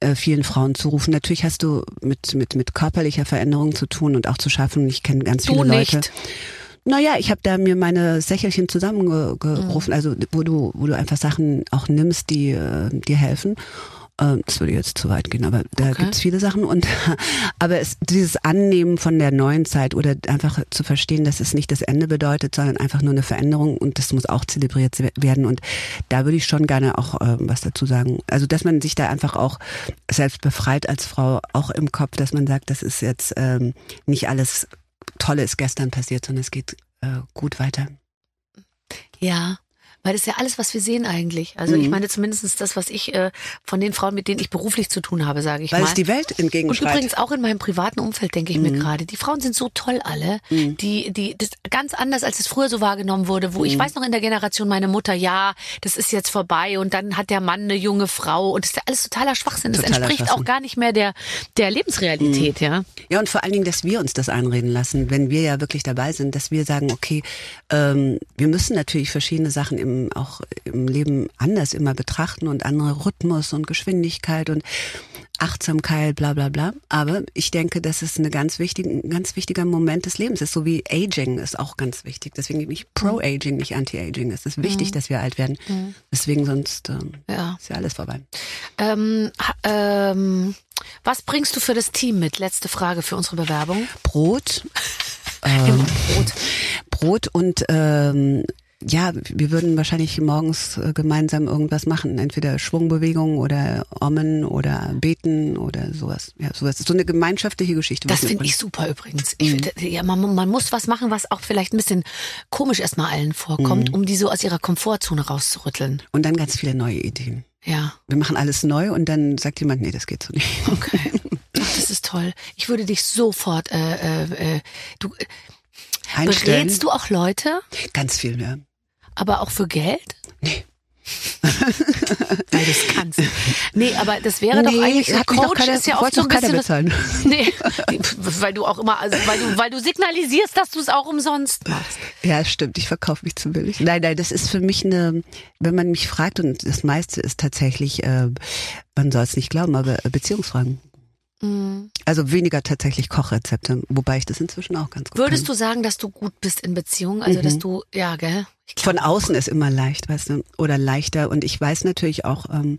äh, vielen Frauen zurufen. Natürlich hast du mit, mit, mit körperlicher Veränderung zu tun und auch zu schaffen. Ich kenne ganz du viele Leute. nicht. Naja, ich habe da mir meine Sächelchen zusammengerufen, also wo du, wo du einfach Sachen auch nimmst, die äh, dir helfen. Ähm, Das würde jetzt zu weit gehen, aber da Okay. gibt's viele Sachen. Und aber es, dieses Annehmen von der neuen Zeit oder einfach zu verstehen, dass es nicht das Ende bedeutet, sondern einfach nur eine Veränderung und das muss auch zelebriert werden. Und da würde ich schon gerne auch ähm, was dazu sagen. Also dass man sich da einfach auch selbst befreit als Frau, auch im Kopf, dass man sagt, das ist jetzt ähm, nicht alles Tolle ist gestern passiert, sondern es geht äh, gut weiter. Ja. Weil das ist ja alles, was wir sehen eigentlich. Also Mhm. ich meine zumindest das, was ich äh, von den Frauen, mit denen ich beruflich zu tun habe, sage ich Weil mal. es die Welt Und entgegenschreit. übrigens auch in meinem privaten Umfeld denke ich Mhm. mir gerade, die Frauen sind so toll alle, die, die, das ganz anders, als es früher so wahrgenommen wurde, wo Mhm. ich weiß noch in der Generation meine Mutter, ja, das ist jetzt vorbei und dann hat der Mann eine junge Frau und das ist ja alles totaler Schwachsinn. Das Totaler entspricht Schwachsinn. auch gar nicht mehr der, der Lebensrealität, ja. Ja, und vor allen Dingen, dass wir uns das einreden lassen, wenn wir ja wirklich dabei sind, dass wir sagen, okay, ähm, wir müssen natürlich verschiedene Sachen im, auch im Leben anders immer betrachten und andere Rhythmus und Geschwindigkeit und Achtsamkeit, bla bla bla. Aber ich denke, dass es eine ganz wichtige, ein ganz wichtiger Moment des Lebens ist, so wie Aging ist auch ganz wichtig. Deswegen bin ich Pro-Aging, nicht Anti-Aging. Es ist wichtig, dass wir alt werden. Deswegen sonst ähm, Ja. ist ja alles vorbei. Ähm, ähm, was bringst du für das Team mit? Letzte Frage für unsere Bewerbung. Brot, ähm, Brot. Brot und ähm, ja, wir würden wahrscheinlich morgens äh, gemeinsam irgendwas machen, entweder Schwungbewegungen oder Ommen oder Beten oder sowas. Ja, sowas. So eine gemeinschaftliche Geschichte. Das finde ich super übrigens. Ich, Mhm. find, ja, man, man muss was machen, was auch vielleicht ein bisschen komisch erstmal allen vorkommt, Mhm. um die so aus ihrer Komfortzone rauszurütteln. Und dann ganz viele neue Ideen. Ja, Wir machen alles neu und dann sagt jemand, nee, das geht so nicht. okay. Ach, das ist toll. Ich würde dich sofort, äh, äh, äh, du, Einstellen. berätst du auch Leute, Ganz viel, ja. aber auch für Geld? Nee. Weil du es kannst. Nee, aber das wäre doch Nee, eigentlich so doch Coach keiner- ist ja oft so ein doch bisschen bezahlen. Nee, weil du auch immer also weil du weil du signalisierst, dass du es auch umsonst machst. Ja, stimmt. Ich verkaufe mich zu billig. Nein, nein, das ist für mich eine, wenn man mich fragt, und das meiste ist tatsächlich, äh, man soll es nicht glauben, aber Beziehungsfragen. Mhm. Also weniger tatsächlich Kochrezepte, wobei ich das inzwischen auch ganz gut Würdest kann. du sagen, dass du gut bist in Beziehungen, also dass du ja, gell? Von außen ist immer leicht, weißt du, oder leichter. Und ich weiß natürlich auch, ähm,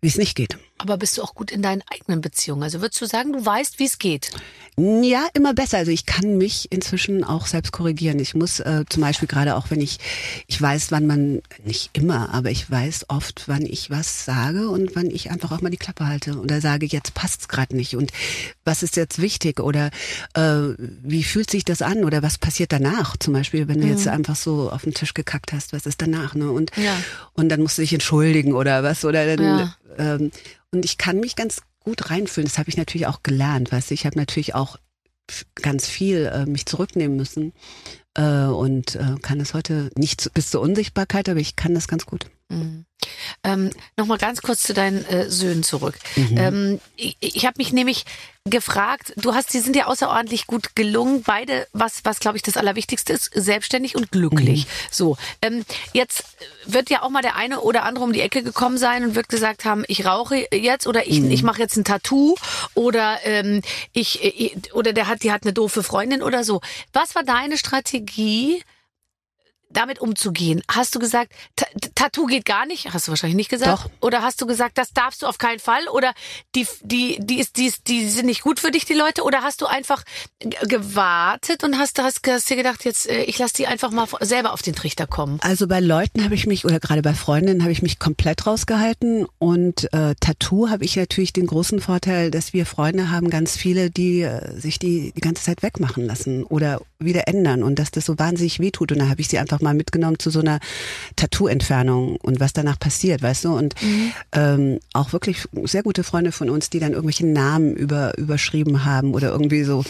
wie es nicht geht. Aber bist du auch gut in deinen eigenen Beziehungen? Also würdest du sagen, du weißt, wie es geht? Ja, immer besser. Also ich kann mich inzwischen auch selbst korrigieren. Ich muss äh, zum Beispiel gerade auch, wenn ich, ich weiß, wann man, nicht immer, aber ich weiß oft, wann ich was sage und wann ich einfach auch mal die Klappe halte oder sage, jetzt passt's gerade nicht und was ist jetzt wichtig oder äh, wie fühlt sich das an oder was passiert danach? Zum Beispiel, wenn du jetzt einfach so auf den Tisch gekackt hast, was ist danach? Ne? Und, Ja. und dann musst du dich entschuldigen oder was oder dann, Ja. ähm, und ich kann mich ganz gut reinfühlen. Das habe ich natürlich auch gelernt, weißt. Ich habe natürlich auch ganz viel äh, mich zurücknehmen müssen äh, und äh, kann es heute nicht bis zur Unsichtbarkeit, aber ich kann das ganz gut. Mhm. Ähm, Nochmal ganz kurz zu deinen äh, Söhnen zurück. Mhm. Ähm, ich ich habe mich nämlich gefragt, du hast, die sind ja außerordentlich gut gelungen, beide, was, was glaube ich das Allerwichtigste ist, selbstständig und glücklich. Mhm. So, ähm, jetzt wird ja auch mal der eine oder andere um die Ecke gekommen sein und wird gesagt haben, ich rauche jetzt oder ich, Mhm. ich mache jetzt ein Tattoo oder ähm, ich, ich oder der hat, die hat eine doofe Freundin oder so. Was war deine Strategie? Damit umzugehen? Hast du gesagt, Ta Tattoo geht gar nicht? Hast du wahrscheinlich nicht gesagt. Doch. Oder hast du gesagt, das darfst du auf keinen Fall? Oder die, die, die, ist, die, ist, die sind nicht gut für dich, die Leute? Oder hast du einfach gewartet und hast, hast, hast dir gedacht, jetzt, äh, ich lass die einfach mal selber auf den Trichter kommen? Also bei Leuten habe ich mich, oder gerade bei Freundinnen habe ich mich komplett rausgehalten. Und äh, Tattoo habe ich natürlich den großen Vorteil, dass wir Freunde haben, ganz viele, die äh, sich die die ganze Zeit wegmachen lassen oder wieder ändern und dass das so wahnsinnig wehtut. Und da habe ich sie einfach mal mitgenommen zu so einer Tattoo-Entfernung und was danach passiert, weißt du? Und ähm, auch wirklich sehr gute Freunde von uns, die dann irgendwelche Namen über, überschrieben haben oder irgendwie so.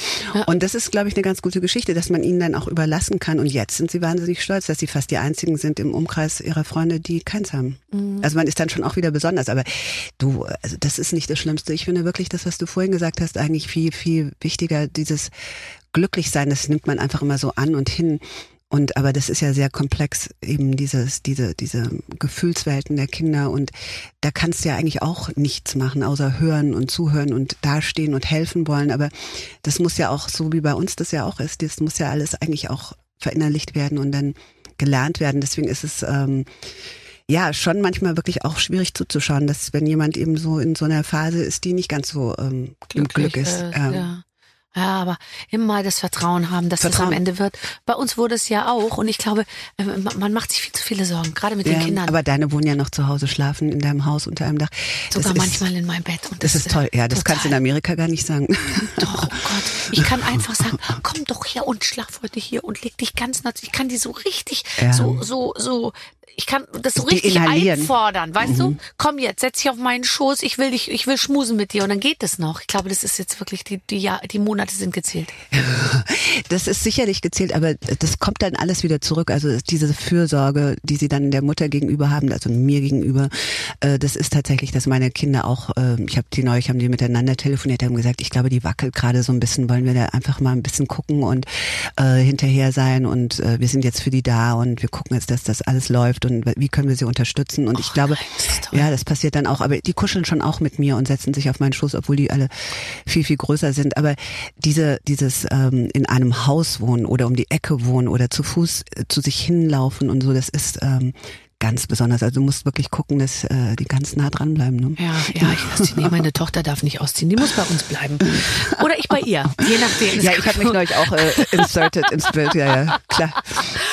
Und das ist, glaube ich, eine ganz gute Geschichte, dass man ihnen dann auch überlassen kann. Und jetzt sind sie wahnsinnig stolz, dass sie fast die einzigen sind im Umkreis ihrer Freunde, die keins haben. Also man ist dann schon auch wieder besonders. Aber du, also das ist nicht das Schlimmste. Ich finde wirklich das, was du vorhin gesagt hast, eigentlich viel, viel wichtiger. Dieses Glücklichsein, das nimmt man einfach immer so an und hin. Und aber das ist ja sehr komplex, eben dieses, diese, diese Gefühlswelten der Kinder. Und da kannst du ja eigentlich auch nichts machen, außer hören und zuhören und dastehen und helfen wollen. Aber das muss ja auch, so wie bei uns das ja auch ist, das muss ja alles eigentlich auch verinnerlicht werden und dann gelernt werden. Deswegen ist es ähm, ja schon manchmal wirklich auch schwierig zuzuschauen, dass wenn jemand eben so in so einer Phase ist, die nicht ganz so ähm, im Glück ist. äh, ähm, ja. Ja, aber immer das Vertrauen haben, dass Vertrauen. das am Ende wird. Bei uns wurde es ja auch und ich glaube, äh, man macht sich viel zu viele Sorgen, gerade mit den Ja, Kindern. aber deine wohnen ja noch zu Hause, schlafen in deinem Haus unter einem Dach. Sogar das manchmal in meinem Bett. Und Ist, das ist toll. Ja, das kannst du in total. Amerika gar nicht sagen. Doch, oh Gott. Ich kann einfach sagen, komm doch her und schlaf heute hier und leg dich ganz nackt. Ich kann die so richtig, Ja. so, so, so, ich kann das so richtig inhalieren. einfordern, weißt du? Komm jetzt, setz dich auf meinen Schoß, ich will dich, ich will schmusen mit dir und dann geht es noch. Ich glaube, das ist jetzt wirklich, die, die, Jahr, die Monate sind gezählt. Das ist sicherlich gezählt, aber das kommt dann alles wieder zurück. Also diese Fürsorge, die sie dann der Mutter gegenüber haben, also mir gegenüber, äh, das ist tatsächlich, dass meine Kinder auch, äh, ich habe die neulich, haben die miteinander telefoniert, haben gesagt, ich glaube, die wackelt gerade so ein bisschen, wollen wir da einfach mal ein bisschen gucken und äh, hinterher sein und äh, wir sind jetzt für die da und wir gucken jetzt, dass das alles läuft und wie können wir sie unterstützen. Und ich glaube, nein, ja, das passiert dann auch, aber die kuscheln schon auch mit mir und setzen sich auf meinen Schoß, obwohl die alle viel, viel größer sind. Aber diese, dieses ähm, in einem Haus wohnen oder um die Ecke wohnen oder zu Fuß äh, zu sich hinlaufen und so, das ist ähm, ganz besonders. Also du musst wirklich gucken, dass äh, die ganz nah dranbleiben. Ne? Ja, ja, ich. Nee, meine Tochter darf nicht ausziehen. Die muss bei uns bleiben. Oder ich bei ihr. Je nachdem. Ja, ich habe mich neulich auch äh, inserted ins Bild, ja, ja, klar.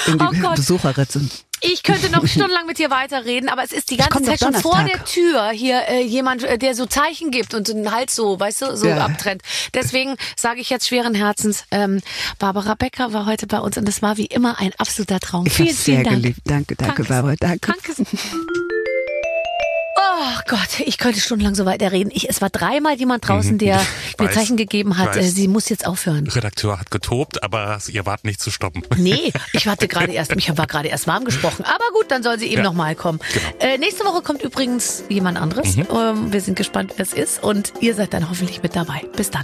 In die Oh. Besucherritze. Ich könnte noch stundenlang mit dir weiterreden, aber es ist die ganze Zeit schon vor der. Tür hier äh, jemand, äh, der so Zeichen gibt und den Hals so, weißt du, so Ja. abtrennt. Deswegen sage ich jetzt schweren Herzens, ähm, Barbara Becker war heute bei uns und es war wie immer ein absoluter Traum. Ich vielen, sehr vielen Dank. geliebt. Danke, danke, Danke. Barbara. Danke. Oh Gott, ich könnte stundenlang so weiterreden. Ich, es war dreimal jemand draußen, der Mhm. Ich mir weiß. Zeichen gegeben hat, Ich weiß. äh, sie muss jetzt aufhören. Redakteur hat getobt, aber ihr wart nicht zu stoppen. Nee, ich hatte gerade erst, ich war gerade erst warm gesprochen. Aber gut, dann soll sie eben Ja, noch mal kommen. Äh, nächste Woche kommt übrigens jemand anderes. Ähm, wir sind gespannt, wer es ist. Und ihr seid dann hoffentlich mit dabei. Bis dann.